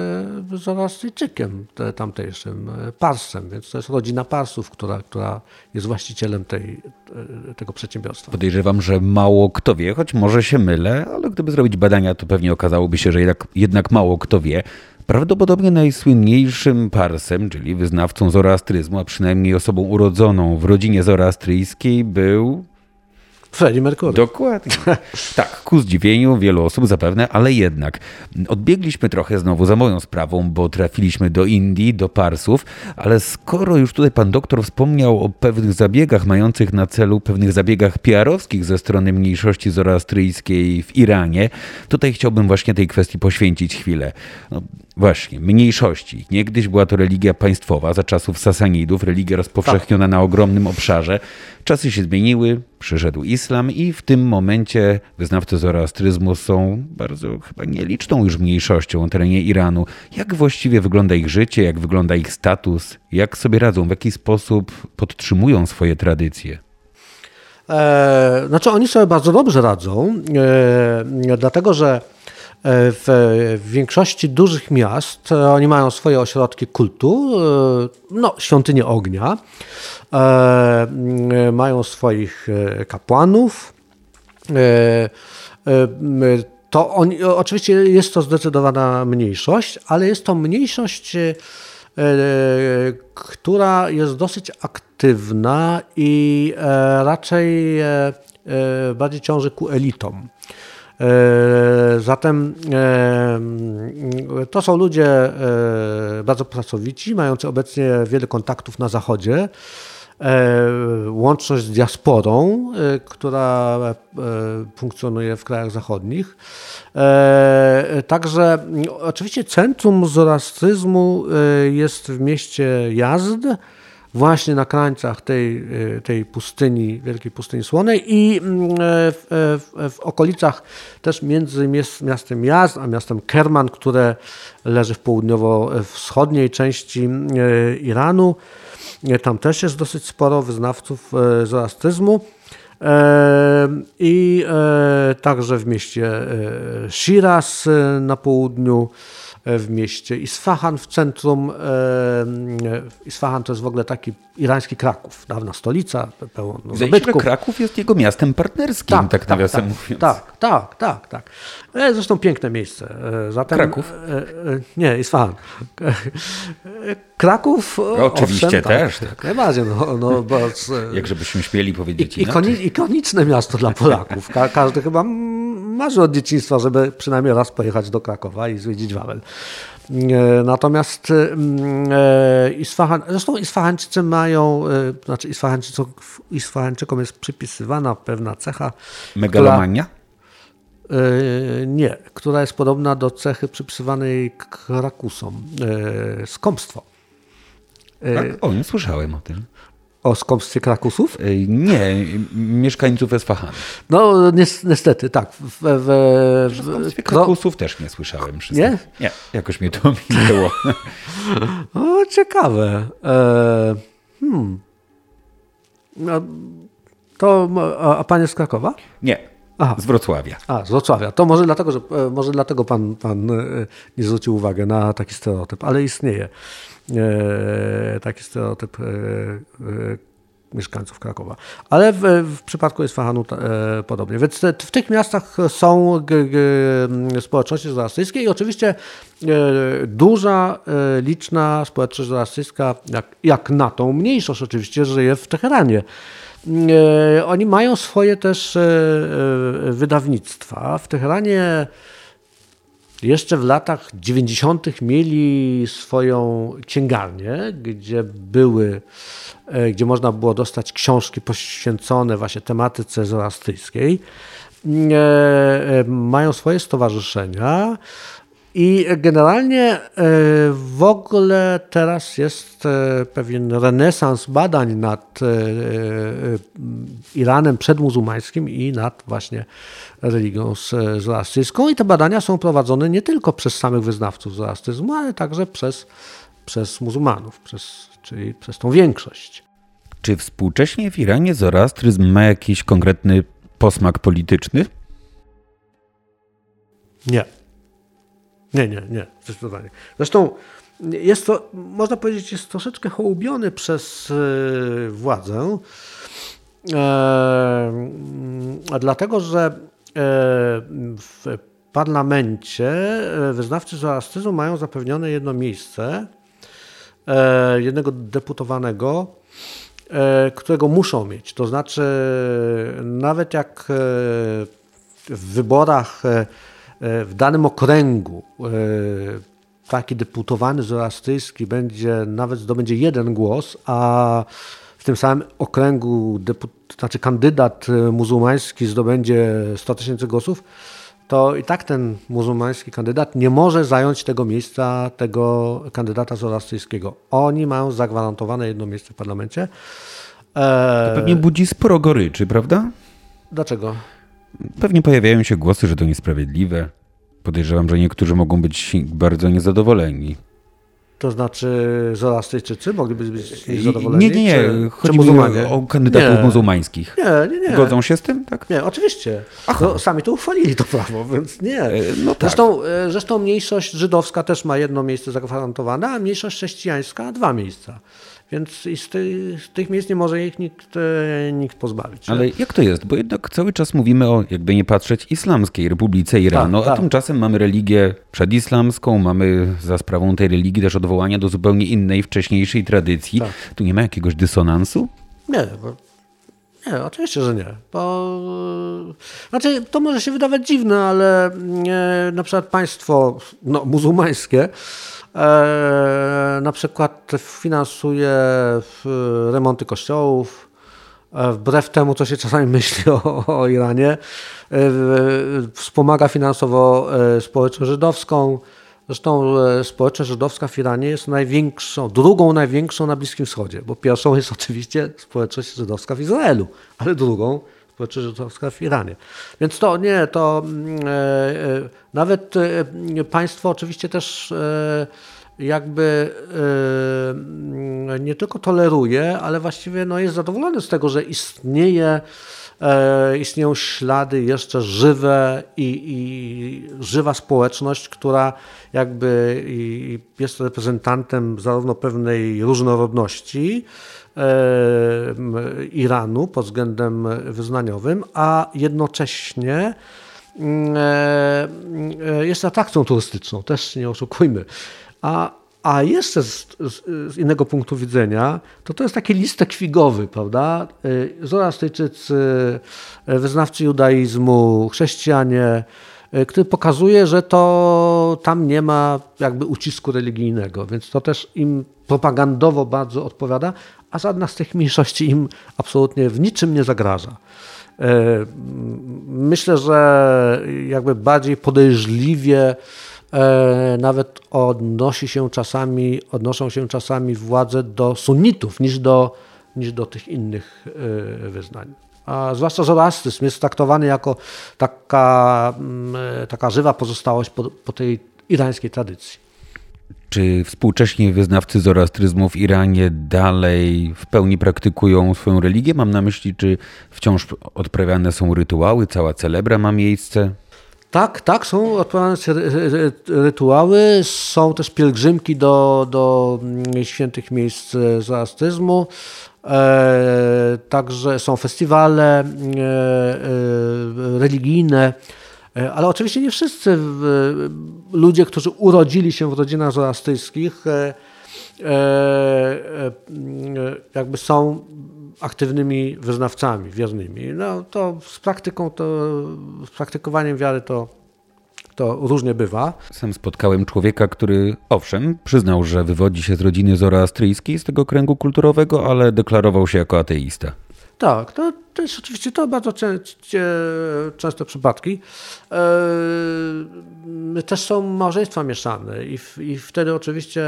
Zoroastyjczykiem tamtejszym, Parsem, więc to jest rodzina Parsów, która, która jest właścicielem tej, tego przedsiębiorstwa. Podejrzewam, że mało kto wie, choć może się mylę, ale gdyby zrobić badania, to pewnie okazałoby się, że jednak, jednak mało kto wie. Prawdopodobnie najsłynniejszym parsem, czyli wyznawcą zoroastryzmu, a przynajmniej osobą urodzoną w rodzinie zoroastryjskiej był Freddie Mercury. Dokładnie. tak, ku zdziwieniu wielu osób zapewne, ale jednak. Odbiegliśmy trochę znowu za moją sprawą, bo trafiliśmy do Indii, do Parsów, ale skoro już tutaj pan doktor wspomniał o pewnych zabiegach mających na celu, pewnych zabiegach PR-owskich ze strony mniejszości zoroastryjskiej w Iranie, tutaj chciałbym właśnie tej kwestii poświęcić chwilę. No, Właśnie, mniejszości. Niegdyś była to religia państwowa za czasów Sasanidów, religia rozpowszechniona na ogromnym obszarze. Czasy się zmieniły, przyszedł islam i w tym momencie wyznawcy zoroastryzmu są bardzo chyba nieliczną już mniejszością na terenie Iranu. Jak właściwie wygląda ich życie, jak wygląda ich status, jak sobie radzą, w jaki sposób podtrzymują swoje tradycje? E, znaczy oni sobie bardzo dobrze radzą, e, dlatego że w większości dużych miast e, oni mają swoje ośrodki kultu, e, no, świątynie ognia, e, mają swoich kapłanów. To oczywiście jest to zdecydowana mniejszość, ale jest to mniejszość, która jest dosyć aktywna i raczej bardziej ciąży ku elitom. E, zatem e, to są ludzie e, bardzo pracowici, mający obecnie wiele kontaktów na Zachodzie, łączność z diasporą, która funkcjonuje w krajach zachodnich. Także oczywiście centrum zoroastryzmu jest w mieście Jazd, właśnie na krańcach tej, e, tej pustyni, wielkiej pustyni słonej i mm, e, w, e, w, w okolicach też między miastem Jazd a miastem Kerman, które leży w południowo-wschodniej części Iranu. Tam też jest dosyć sporo wyznawców zoroastryzmu. I także w mieście Shiraz na południu w mieście Isfahan w centrum. E, Isfahan to jest w ogóle taki irański Kraków, dawna stolica, pełno zabytków. Kraków jest jego miastem partnerskim, tak, tak, tak nawiasem tak, mówiąc. Tak, tak, tak, tak. E, zresztą piękne miejsce. Zatem, Kraków? Nie, Isfahan. Kraków Oczywiście owszem, tak, też. Tak, tak. Najbardziej. No, no, bo, Jak żebyśmy śmieli powiedzieć ikoni, Ikoniczne miasto dla Polaków. Ka każdy chyba marzy od dzieciństwa, żeby przynajmniej raz pojechać do Krakowa i zwiedzić Wawel. E, natomiast mm, e, Isfahan, zresztą Isfahańczycy mają, e, znaczy Isfahańczykom, Isfahańczykom jest przypisywana pewna cecha. Megalomania? Która, nie, która jest podobna do cechy przypisywanej Krakusom. Skąpstwo. Tak? O, nie słyszałem o tym. O skąpstwie Krakusów? Nie, mieszkańców Esfahanu. No niestety, tak. W, w, w skąpstwie Krakusów też nie słyszałem. Nie? Nie, jakoś mnie to minęło. o, ciekawe. E, hmm. No, to, a, a pan jest z Krakowa? Nie, Aha. z Wrocławia. A, z Wrocławia. To może dlatego, że, e, może dlatego pan, pan e, nie zwrócił uwagi na taki stereotyp, ale istnieje. E, taki stereotyp e, e, mieszkańców Krakowa. Ale w, w przypadku Isfahanu e, podobnie. Więc w tych miastach są g, g, społeczności zoroastyjskie i oczywiście e, duża, e, liczna społeczność zoroastyjska, jak, jak na tą mniejszość oczywiście, żyje w Teheranie. Oni mają swoje też wydawnictwa. W Teheranie jeszcze w latach 90. mieli swoją księgarnię, gdzie były, e, gdzie można było dostać książki poświęcone właśnie tematyce zoroastyjskiej. E, e, mają swoje stowarzyszenia. I generalnie e, w ogóle teraz jest e, pewien renesans badań nad e, Iranem przedmuzułmańskim i nad właśnie religią zoroastyjską. I te badania są prowadzone nie tylko przez samych wyznawców zoroastyzmu, ale także przez, przez muzułmanów, przez, czyli przez tą większość. Czy współcześnie w Iranie zoroastryzm ma jakiś konkretny posmak polityczny? Nie. Nie, nie, nie, zdecydowanie. Zresztą jest to, można powiedzieć, jest troszeczkę hołubiony przez e, władzę, e, dlatego że e, w parlamencie wyznawcy zoroastyzmu mają zapewnione jedno miejsce, jednego deputowanego, którego muszą mieć. To znaczy, nawet jak w wyborach E, w danym okręgu e, taki deputowany zoroastyjski będzie, nawet zdobędzie jeden głos, a w tym samym okręgu deput, znaczy kandydat e, muzułmański zdobędzie 100 tysięcy głosów, to i tak ten muzułmański kandydat nie może zająć tego miejsca tego kandydata zoroastyjskiego. Oni mają zagwarantowane jedno miejsce w parlamencie. To pewnie budzi sporo goryczy, prawda? Dlaczego? Pewnie pojawiają się głosy, że to niesprawiedliwe. Podejrzewam, że niektórzy mogą być bardzo niezadowoleni. To znaczy Zoroastyjczycy mogliby być niezadowoleni? Nie, nie, nie. Chodzi czy o kandydatów nie. muzułmańskich. Nie, nie, nie. Godzą się z tym, tak? Nie, oczywiście. No, sami to uchwalili to prawo, więc nie. E, no tak. zresztą, e, zresztą mniejszość żydowska też ma jedno miejsce zagwarantowane, a mniejszość chrześcijańska dwa miejsca. Więc z, ty, z, tych miejsc nie może ich nikt, e, nikt pozbawić. Ale jak to jest? Bo jednak cały czas mówimy o, jakby nie patrzeć, Islamskiej Republice Iranu, tak, a tak. tymczasem mamy religię przedislamską, mamy za sprawą tej religii też odwołania do zupełnie innej, wcześniejszej tradycji. Tak. Tu nie ma jakiegoś dysonansu? Nie, bo nie, oczywiście, że nie. Bo, znaczy, to może się wydawać dziwne, ale nie, na przykład państwo no, muzułmańskie E, na przykład finansuje remonty kościołów, e, wbrew temu, co się czasami myśli o, o Iranie. E, wspomaga finansowo społeczność żydowską. Zresztą społeczność żydowska w Iranie jest największą, drugą największą na Bliskim Wschodzie, bo pierwszą jest oczywiście społeczność żydowska w Izraelu, ale drugą społeczność żydowska w Iranie. Więc to nie, to mm, e, e, nawet e, państwo oczywiście też jakby nie tylko toleruje, ale właściwie no jest zadowolone z tego, że istnieje istnieją ślady jeszcze żywe i, i, żywa społeczność, która jakby jest reprezentantem zarówno pewnej różnorodności, Iranu pod względem wyznaniowym, a jednocześnie mm, e, e, jest atrakcją turystyczną, też nie oszukujmy. A, a jeszcze z, z, innego punktu widzenia, to to jest taki listek figowy, prawda? E, Zoroastyjczycy, wyznawcy judaizmu, chrześcijanie, który pokazuje, że to tam nie ma jakby ucisku religijnego, więc to też im propagandowo bardzo odpowiada, a żadna z tych mniejszości im absolutnie w niczym nie zagraża. E, myślę, że jakby bardziej podejrzliwie e, nawet odnosi się czasami, odnoszą się czasami władze do sunnitów niż do, niż do tych innych e, wyznań. A zwłaszcza zoroastyzm jest traktowany jako taka, mm, taka żywa pozostałość po, po tej irańskiej tradycji. Czy współcześni wyznawcy zoroastryzmu w Iranie dalej w pełni praktykują swoją religię? Mam na myśli, czy wciąż odprawiane są rytuały, cała celebra ma miejsce? Tak, tak, są odprawiane rytuały, są też pielgrzymki do, do mm, świętych miejsc zoroastryzmu. E, także są festiwale e, e, religijne. E, ale oczywiście nie wszyscy ludzie, którzy urodzili się w rodzinach zoroastyjskich, e, e, jakby są aktywnymi wyznawcami, wiernymi. No to z praktyką, to, z praktykowaniem wiary to, to różnie bywa. Sam spotkałem człowieka, który owszem, przyznał, że wywodzi się z rodziny zoroastryjskiej, z tego kręgu kulturowego, ale deklarował się jako ateista. Tak, to, to jest oczywiście to bardzo częste przypadki. E, też są małżeństwa mieszane i, w, i wtedy oczywiście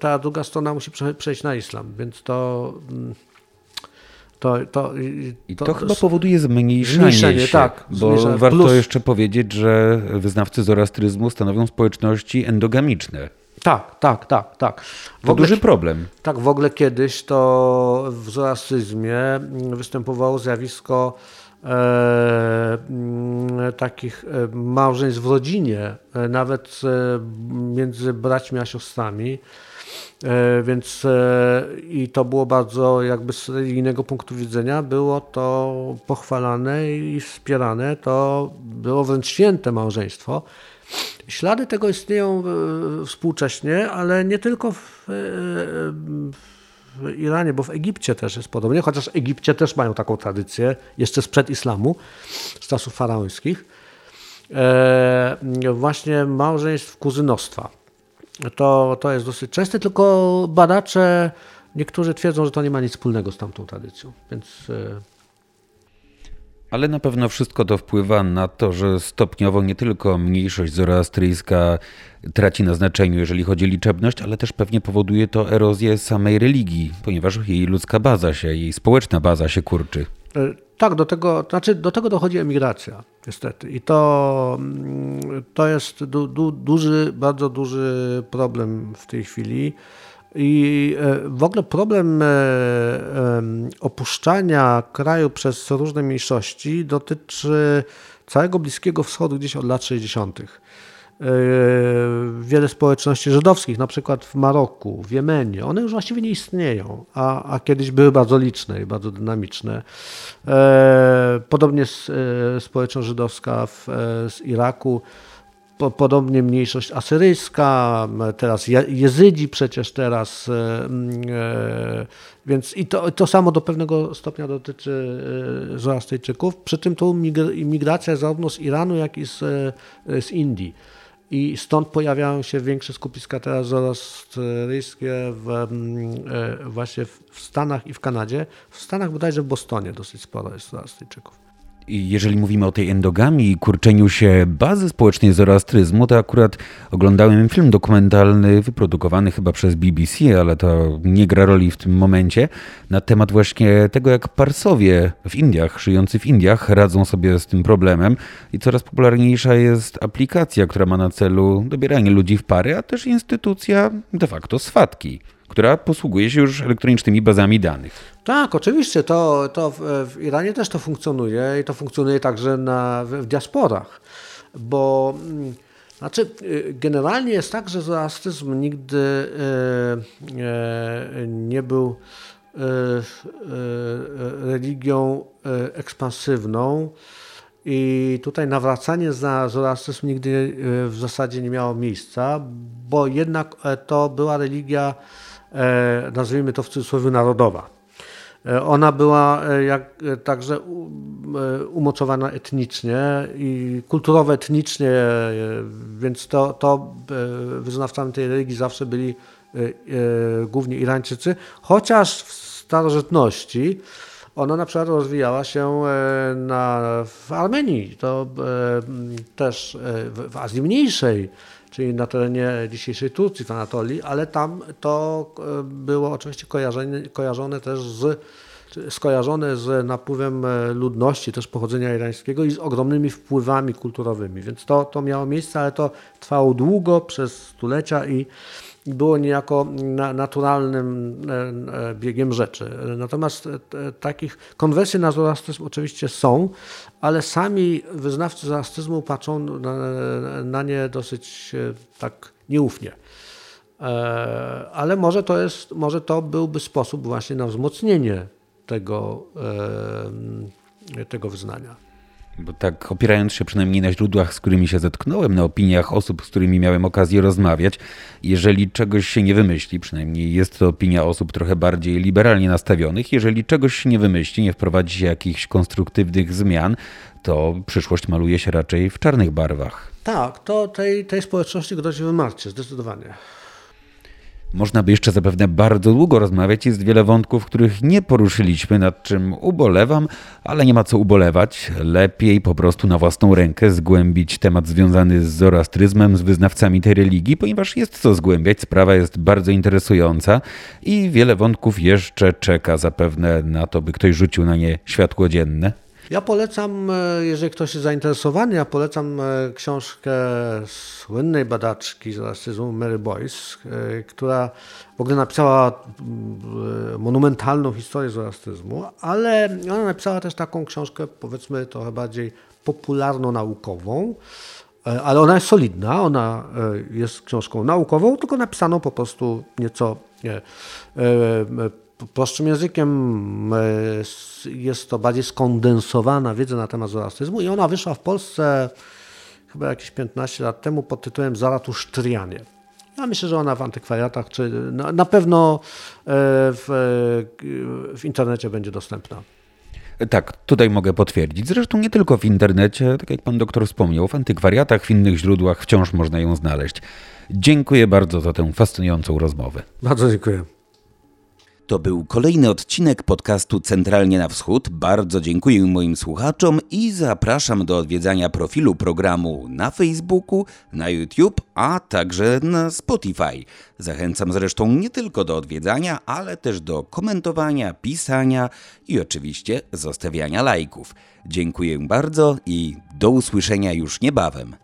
ta druga strona musi przejść na islam, więc to... To, to, I to, to chyba powoduje zmniejszenie, zmniejszenie się, tak, bo zmniejszenie. warto Plus, jeszcze powiedzieć, że wyznawcy zoroastryzmu stanowią społeczności endogamiczne. Tak, tak, tak, tak. W to ogóle, duży problem. Tak, w ogóle kiedyś to w zoroastryzmie występowało zjawisko e, takich e, małżeństw w rodzinie, e, nawet e, między braćmi a siostrami. Więc i to było bardzo jakby z religijnego punktu widzenia było to pochwalane i wspierane. To było wręcz święte małżeństwo. Ślady tego istnieją współcześnie, ale nie tylko w, w Iranie, bo w Egipcie też jest podobnie, chociaż w Egipcie też mają taką tradycję, jeszcze sprzed islamu, z czasów faraońskich, e, właśnie małżeństw kuzynostwa. To, to jest dosyć częste, tylko badacze, niektórzy twierdzą, że to nie ma nic wspólnego z tamtą tradycją, więc... Ale na pewno wszystko to wpływa na to, że stopniowo nie tylko mniejszość zoroastryjska traci na znaczeniu, jeżeli chodzi o liczebność, ale też pewnie powoduje to erozję samej religii, ponieważ jej ludzka baza się, jej społeczna baza się kurczy. E, tak, do tego, znaczy do tego dochodzi emigracja, niestety. I to, mm, to jest du, du, duży, bardzo duży problem w tej chwili. I e, w ogóle problem e, opuszczania kraju przez różne mniejszości dotyczy całego Bliskiego Wschodu gdzieś od lat 60. E, wiele społeczności żydowskich, na przykład w Maroku, w Jemenie, one już właściwie nie istnieją, a, a kiedyś były bardzo liczne i bardzo dynamiczne. Podobnie społeczność żydowska w, z Iraku podobnie mniejszość asyryjska, teraz jezydzi przecież teraz, e, e, więc i to, to samo do pewnego stopnia dotyczy e, Zoroastyjczyków, przy czym to migracja zarówno z Iranu, jak i z, z Indii. I stąd pojawiają się większe skupiska teraz zoroastyjskie w, właśnie w Stanach i w Kanadzie. W Stanach bodajże w Bostonie dosyć sporo jest Zoroastyjczyków jeżeli mówimy o tej endogamii i kurczeniu się bazy społecznej zoroastryzmu, to akurat oglądałem film dokumentalny wyprodukowany chyba przez BBC, ale to nie gra roli w tym momencie, na temat właśnie tego, jak Parsowie w Indiach, żyjący w Indiach, radzą sobie z tym problemem. I coraz popularniejsza jest aplikacja, która ma na celu dobieranie ludzi w pary, a też instytucja de facto swatki która posługuje się już elektronicznymi bazami danych. Tak, oczywiście, to, to w, Iranie też to funkcjonuje i to funkcjonuje także na, w, w diasporach, bo mm, znaczy, y, generalnie jest tak, że zoroastyzm nigdy e, e, nie był e, religią ekspansywną i tutaj nawracanie za zoroastyzm nigdy w zasadzie nie miało miejsca, bo jednak to była religia E, nazwijmy to w cudzysłowie, narodowa. E, ona była e, jak, także umocowana etnicznie i kulturowo-etnicznie, więc to, to wyznawcami tej religii zawsze byli głównie Irańczycy, chociaż w starożytności ona na przykład rozwijała się na, w Armenii, to też w Azji Mniejszej, czyli na terenie dzisiejszej Turcji, w Anatolii, ale tam to e, było oczywiście kojarzone, kojarzone też z skojarzone z napływem e, ludności, też pochodzenia irańskiego i z ogromnymi wpływami kulturowymi. Więc to, to miało miejsce, ale to trwało długo, przez stulecia i było niejako naturalnym e, biegiem rzeczy. Natomiast takich konwersji na zoroastyzm oczywiście są, ale sami wyznawcy zoroastyzmu patrzą na, na nie dosyć e, tak nieufnie. E, ale może to, jest, może to byłby sposób właśnie na wzmocnienie tego, e, tego wyznania. Bo tak opierając się przynajmniej na źródłach, z którymi się zetknąłem, na opiniach osób, z którymi miałem okazję rozmawiać, jeżeli czegoś się nie wymyśli, przynajmniej jest to opinia osób trochę bardziej liberalnie nastawionych, jeżeli czegoś się nie wymyśli, nie wprowadzi się jakichś konstruktywnych zmian, to przyszłość maluje się raczej w czarnych barwach. Tak, to tej, tej społeczności grozi wymarcie, zdecydowanie. Można by jeszcze zapewne bardzo długo rozmawiać. Jest wiele wątków, których nie poruszyliśmy, nad czym ubolewam, ale nie ma co ubolewać. Lepiej po prostu na własną rękę zgłębić temat związany z zoroastryzmem, z wyznawcami tej religii, ponieważ jest co zgłębiać. Sprawa jest bardzo interesująca i wiele wątków jeszcze czeka zapewne na to, by ktoś rzucił na nie światło dzienne. Ja polecam, e, jeżeli ktoś jest zainteresowany, ja polecam e, książkę słynnej badaczki z rasizmu Mary Boyce, e, która w ogóle napisała monumentalną historię zoroastyzmu, ale ona napisała też taką książkę, powiedzmy trochę bardziej popularno-naukową, ale ona jest solidna, ona jest książką naukową, tylko napisaną po prostu nieco nie, prostszym językiem e, jest to bardziej skondensowana wiedza na temat zoroastyzmu i ona wyszła w Polsce chyba jakieś 15 lat temu pod tytułem Zaratusztrianie. Ja myślę, że ona w antykwariatach, czy na, na pewno e, w, w internecie będzie dostępna. Tak, tutaj mogę potwierdzić. Zresztą nie tylko w internecie, tak jak pan doktor wspomniał, w antykwariatach, w innych źródłach wciąż można ją znaleźć. Dziękuję bardzo za tę fascynującą rozmowę. Bardzo dziękuję. To był kolejny odcinek podcastu Centralnie na Wschód. Bardzo dziękuję moim słuchaczom i zapraszam do odwiedzania profilu programu na Facebooku, na YouTube, a także na Spotify. Zachęcam zresztą nie tylko do odwiedzania, ale też do komentowania, pisania i oczywiście zostawiania lajków. Dziękuję bardzo i do usłyszenia już niebawem.